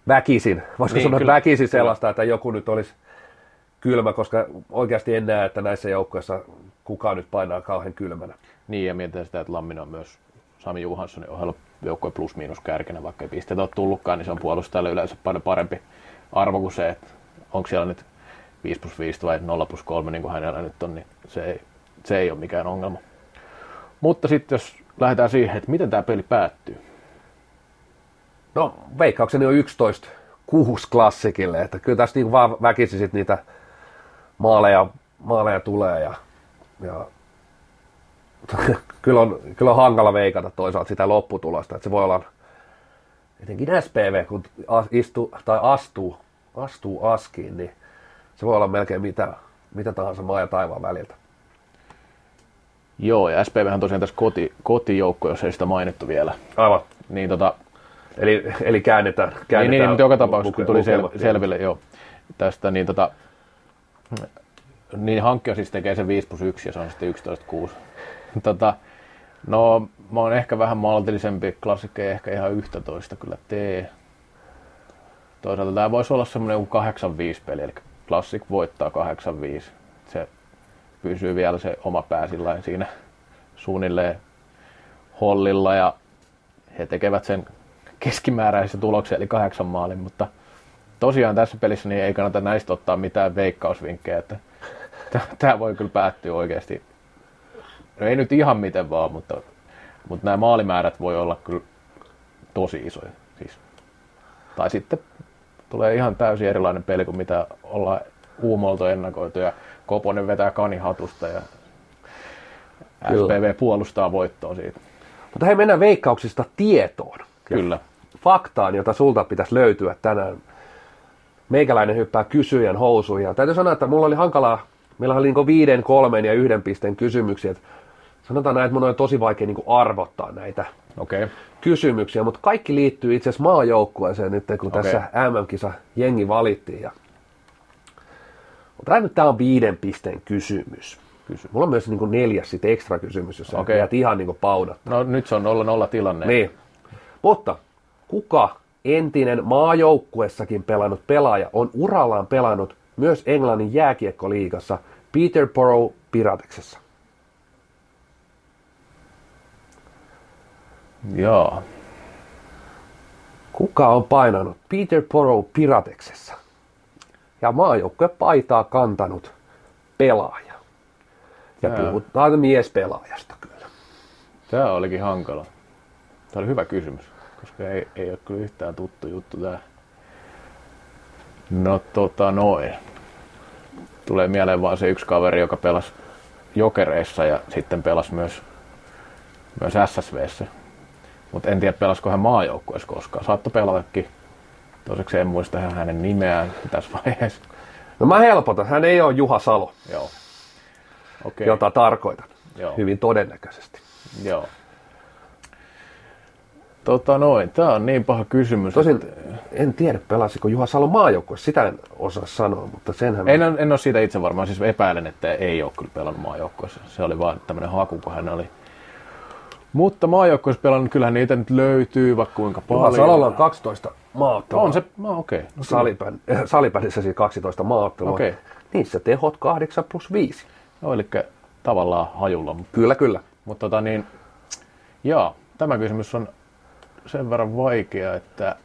väkisin. Voisiko Niin, sanoa kyllä. väkisin sellaista, että joku nyt olisi kylmä, koska oikeasti en näe, että näissä joukkoissa kukaan nyt painaa kauhean kylmänä. Niin, ja mietitään sitä, että Lamminen on myös Sami Johanssonin ohella joukkojen plus-miinus kärkenä, vaikka ei pisteitä ole tullutkaan, niin se on puolustajalle yleensä paljon parempi arvo kuin se, että onko siellä nyt 5 plus 5 vai 0 plus 3, niin kuin hänellä nyt on, niin se ei, se ei ole mikään ongelma. Mutta sitten jos lähdetään siihen, että miten tämä peli päättyy. No, veikkaukseni on 11 kuusi klassikille, että kyllä tässä niin vaan väkisin sit niitä maaleja, maaleja tulee ja, ja kyllä, on, kyllä on hankala veikata toisaalta sitä lopputulosta, että se voi olla etenkin SPV, kun istuu, tai astuu, astuu askiin, niin se voi olla melkein mitä, mitä tahansa maa ja taivaan väliltä. Joo, ja SPVhän tosiaan tässä koti, kotijoukko, jos ei sitä mainittu vielä. Aivan. Niin tota, Eli, eli käännetään, Niin, käännetään niin, mutta joka tapauksessa, kun tuli sel- selville joo, tästä, niin, tota, niin hankkija siis tekee sen 5 plus 1 ja se on sitten 11 6. tota, no, mä oon ehkä vähän maltillisempi, klassikko ei ehkä ihan 11 kyllä tee. Toisaalta tämä voisi olla semmoinen joku 8-5 peli, eli Classic voittaa 8-5. Se pysyy vielä se oma pää siinä suunnilleen hollilla ja he tekevät sen keskimääräisen tuloksen, eli kahdeksan maalin, mutta tosiaan tässä pelissä niin ei kannata näistä ottaa mitään veikkausvinkkejä, että tämä voi kyllä päättyä oikeasti, no ei nyt ihan miten vaan, mutta, mutta nämä maalimäärät voi olla kyllä tosi isoja. Siis. Tai sitten tulee ihan täysin erilainen peli kuin mitä ollaan Uumolta ennakoitu ja Koponen vetää kanihatusta ja. SPV puolustaa voittoa siitä. Mutta hei, mennään veikkauksista tietoon. Ja Kyllä. faktaan, jota sulta pitäisi löytyä tänään. Meikäläinen hyppää kysyjän housuihin. Ja täytyy sanoa, että mulla oli hankalaa, meillä oli niin viiden, kolmen ja yhden pisteen kysymyksiä. Sanotaan näin, että mun on tosi vaikea niin arvottaa näitä. Okay. kysymyksiä, mutta kaikki liittyy itse asiassa maajoukkueeseen nyt, kun Okei. tässä MM-kisa jengi valittiin. Ja... Mutta tämä nyt tää on viiden pisteen kysymys. Kysy. Mulla on myös niin neljäs sit ekstra kysymys, jos Okei. jäät ihan niin paudat. No nyt se on 0-0 tilanne. Niin. Mutta kuka entinen maajoukkuessakin pelannut pelaaja on urallaan pelannut myös Englannin jääkiekkoliigassa Peterborough Pirateksessa? Joo. Kuka on painanut Peterborough Pirateksessa ja maajoukkue paitaa kantanut pelaaja? Ja Jaa. puhutaan miespelaajasta kyllä. Tämä olikin hankala. Tämä oli hyvä kysymys, koska ei, ei ole kyllä yhtään tuttu juttu tämä. No tota noin. Tulee mieleen vaan se yksi kaveri, joka pelasi Jokereissa ja sitten pelasi myös, myös SSVssä. Mutta en tiedä, pelasiko hän maajoukkueessa koskaan. Saattoi pelatakin. Toiseksi en muista hänen nimeään tässä vaiheessa. No mä helpotan, hän ei ole Juha Salo, Joo. Okei. jota tarkoitan. Joo. Hyvin todennäköisesti. Joo. Tota noin, tää on niin paha kysymys. Tosin että- en tiedä, pelasiko Juha Salo maajoukkueessa, sitä en osaa sanoa, mutta senhän... En, en ole siitä itse varmaan, siis epäilen, että ei ole kyllä pelannut maajoukkueessa. Se oli vaan tämmöinen haku, kun hän oli. Mutta maajoukkueessa pelannut, kyllähän niitä nyt löytyy vaikka kuinka Juha paljon. Salolla on 12 maaottelua. On se, no okei. Okay. Salipän, äh, salipädissä siis 12 maaottelua. Okei. Niissä tehot 8 plus 5. No, eli tavallaan hajulla. Kyllä, kyllä. mutta tota niin, jaa, tämä kysymys on sen verran vaikea, että,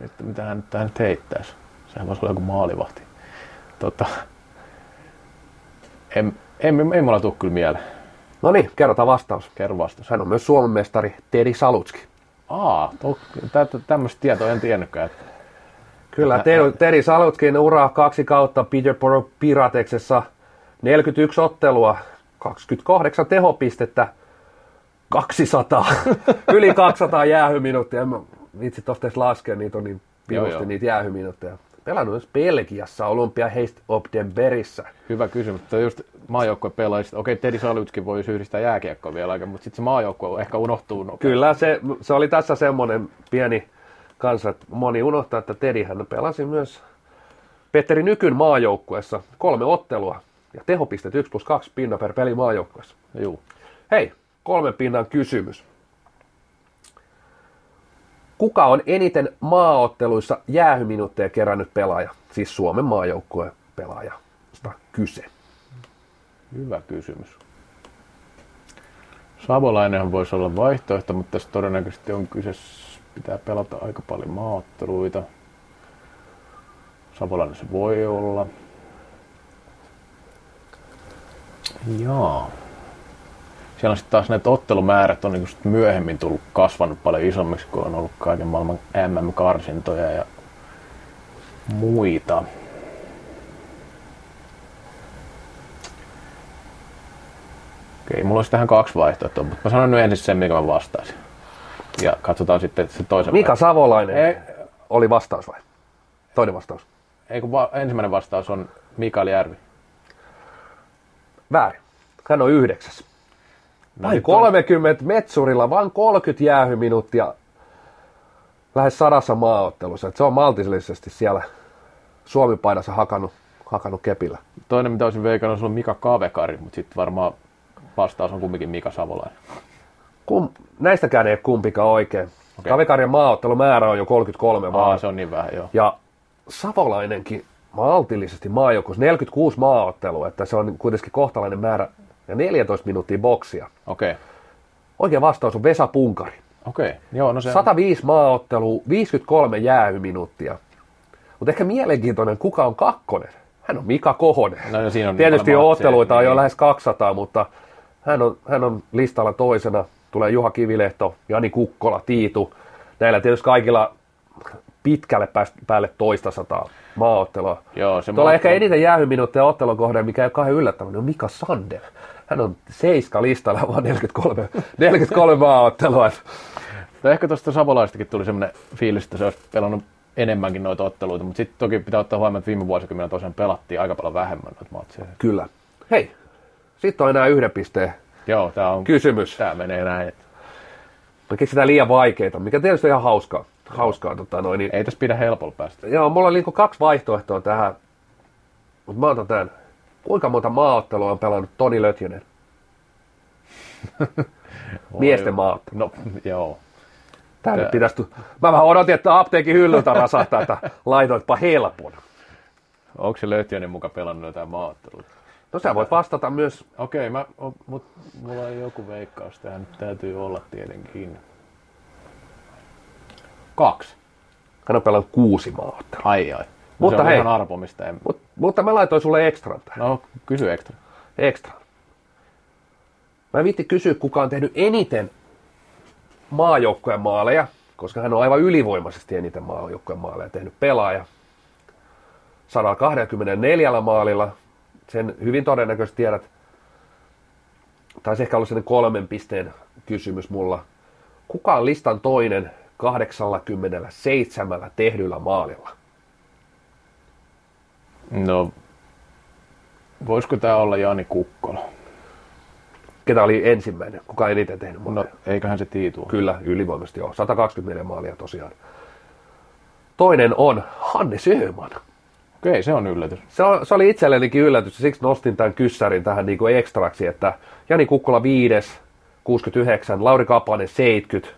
että mitä hän nyt tähän nyt heittäisi. Sehän voisi olla joku maalivahti. Tota, en, en, ei mulla tule kyllä mieleen. No niin, kerrotaan vastaus. Kerro vastaus. Hän on myös Suomen mestari Tedi Salutski. Aa, tämmöistä tietoa en tiennytkään. Että, Kyllä, Tedi, Tedi Salutskin ura kaksi kautta Peterborough Pirateksessa. 41 ottelua, 28 tehopistettä, 200, yli 200 jäähyminuuttia. En mä vitsi tosta edes laskea, niitä on niin pirusti niitä jäähyminuutteja. Pelannut myös Belgiassa Olympia Heist op den Berissä. Hyvä kysymys. Mutta just maajoukkue pelaajista, okei Teddy Salutskin voi yhdistää jääkiekkoa vielä aika, mutta sitten se maajoukkue ehkä unohtuu nopeasti. Kyllä, se, se oli tässä semmoinen pieni kanssa, että moni unohtaa, että Teddy hän pelasi myös Petteri Nykyn maajoukkuessa kolme ottelua ja tehopisteet 1 plus 2 pinna per peli maajoukkuessa. Juu. Hei, kolmen pinnan kysymys. Kuka on eniten maaotteluissa jäähyminuutteja kerännyt pelaaja? Siis Suomen maajoukkueen pelaaja. kyse. Hyvä kysymys. Savolainenhan voisi olla vaihtoehto, mutta tässä todennäköisesti on kyse, pitää pelata aika paljon maaotteluita. Savolainen se voi olla. Joo. Siellä on sitten taas näitä ottelumäärät on niin myöhemmin tullut kasvanut paljon isommiksi, kun on ollut kaiken maailman MM-karsintoja ja muita. Okei, mulla olisi tähän kaksi vaihtoehtoa, mutta mä sanon nyt ensin sen, mikä mä vastaisin. Ja katsotaan sitten se toisen Mika Savolainen Ei. oli vastaus vai? Toinen vastaus. Ei kun va- ensimmäinen vastaus on Mikael Järvi. Väärin. Hän on yhdeksäs. Vain nyt on- 30 metsurilla, vain 30 jäähyminuuttia lähes sadassa maaottelussa. Et se on maltillisesti siellä Suomi-paidassa hakannut, hakannut kepillä. Toinen, mitä olisin veikannut, on Mika Kavekari, mutta sitten varmaan vastaus on kumminkin Mika Savolainen. Kum, näistäkään ei ole kumpikaan oikein. Okay. Okei. Kavekarjan maaottelumäärä on jo 33 Aa, vaan. se on niin vähän, joo. Ja Savolainenkin maltillisesti maajoukossa 46 maaottelua, että se on kuitenkin kohtalainen määrä ja 14 minuuttia boksia. Okei, okay. Oikea vastaus on Vesa Punkari. okei. Okay. Joo, no se 105 maaottelua, 53 jäähyminuuttia. Mutta ehkä mielenkiintoinen, kuka on kakkonen? Hän on Mika Kohonen. No, ja siinä on niin Tietysti jo matseja, otteluita on jo niin. lähes 200, mutta hän on, hän on listalla toisena. Tulee Juha Kivilehto, Jani Kukkola, Tiitu. Näillä tietysti kaikilla pitkälle päälle toista sataa maaottelua. Joo, se Tuolla maaottelu- ehkä eniten jäähyminuutteja ottelukohde, mikä ei ole kauhean yllättävän, on Mika Sander. Hän on seiska listalla vaan 43, 43 maaottelua. No ehkä tuosta Savolaistakin tuli semmoinen fiilis, että se olisi pelannut enemmänkin noita otteluita, mutta sitten toki pitää ottaa huomioon, että viime vuosikymmenellä tosiaan pelattiin aika paljon vähemmän noita matseja. Kyllä. Hei, sitten on enää yhden pisteen Joo, tämä on, kysymys. tää menee näin. Että Me keksitään liian vaikeita, mikä tietysti on ihan hauskaa. hauskaa tota noin, niin, ei tässä pidä helpolla päästä. joo, mulla oli niinku kaksi vaihtoehtoa tähän, mutta mä otan tämän. Kuinka monta maaottelua on pelannut Toni Lötjönen? Miesten maaottelu. No, joo. Tää nyt Tää- pitäisi... tu- Mä vähän odotin, että apteekin hyllyltä rasahtaa, että laitoitpa helpon. Onko se Lötjönen muka pelannut jotain maaotteluita? No sä voit vastata myös, Okei, mä, o- mut mulla on joku veikkaus, tähän nyt täytyy olla tietenkin. Kaksi. hän on pelannut kuusi maaottelua. Ai ai. No Mutta se on hei. ihan arpomista. En... Mut, mutta mä laitoin sulle ekstran tähän. No, kysy ekstra. Ekstra. Mä viitti kysyä, kuka on tehnyt eniten maajoukkojen maaleja, koska hän on aivan ylivoimaisesti eniten maajoukkojen maaleja tehnyt pelaaja. 124 maalilla, sen hyvin todennäköisesti tiedät, taisi ehkä olla sellainen kolmen pisteen kysymys mulla. Kuka on listan toinen 87 tehdyllä maalilla? No, voisiko tämä olla Jani Kukkola? Ketä oli ensimmäinen? Kuka eniten tehnyt maaleja? No, eiköhän se Tiitu. Kyllä, ylivoimaisesti joo. 124 maalia tosiaan. Toinen on Hanne Söhman. Okei, se on yllätys. Se, on, se oli itsellenikin yllätys, ja siksi nostin tämän kyssärin tähän niin kuin ekstraksi, että Jani Kukkola 5, 69, Lauri Kapanen 70,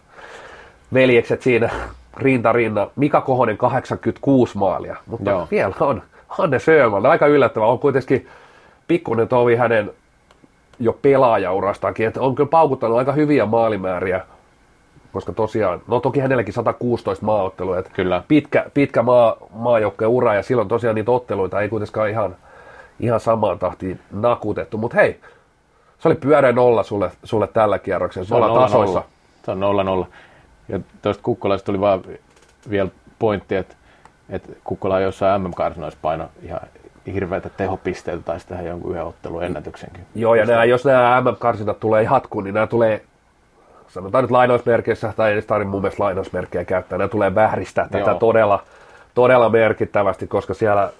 veljekset siinä rinta rinna, Mika Kohonen 86 maalia, mutta Joo. Vielä on Hanne Söhman, aika yllättävä, on kuitenkin pikkuinen tovi hänen jo pelaajaurastakin, että on kyllä paukuttanut aika hyviä maalimääriä, koska tosiaan, no toki hänelläkin 116 maaottelua, että Kyllä. pitkä, pitkä maa, maajoukkojen ura ja silloin tosiaan niitä otteluita ei kuitenkaan ihan, ihan samaan tahtiin nakutettu, mutta hei, se oli pyöreä nolla sulle, sulle tällä kierroksella, Se on nolla tasoissa. nolla. Se on nolla nolla. Ja tuosta Kukkolaista tuli vaan vielä pointti, että, että Kukkola jossain MM-karsinoissa paino ihan hirveitä tehopisteitä tai sitten jonkun yhden ottelun ennätyksenkin. Joo, ja nämä, jos nämä MM-karsinat tulee jatkuun, niin nämä tulee sanotaan nyt lainausmerkeissä, tai edes tarvitse mun mielestä lainausmerkkejä käyttää, ne tulee vähristää tätä Joo. todella, todella merkittävästi, koska siellä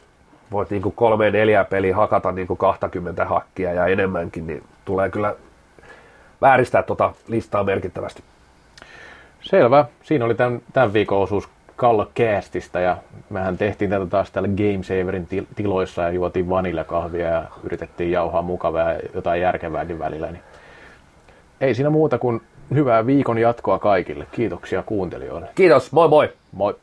voit niin kolme neljä peliä hakata niin 20 hakkia ja enemmänkin, niin tulee kyllä vääristää tuota listaa merkittävästi. Selvä. Siinä oli tämän, tämän viikon osuus Kalla Castista ja mehän tehtiin tätä taas täällä Game Saverin til- tiloissa ja juotiin vaniljakahvia ja yritettiin jauhaa mukavaa ja jotain järkevääkin välillä. Niin ei siinä muuta kuin hyvää viikon jatkoa kaikille. Kiitoksia kuuntelijoille. Kiitos, moi moi! Moi!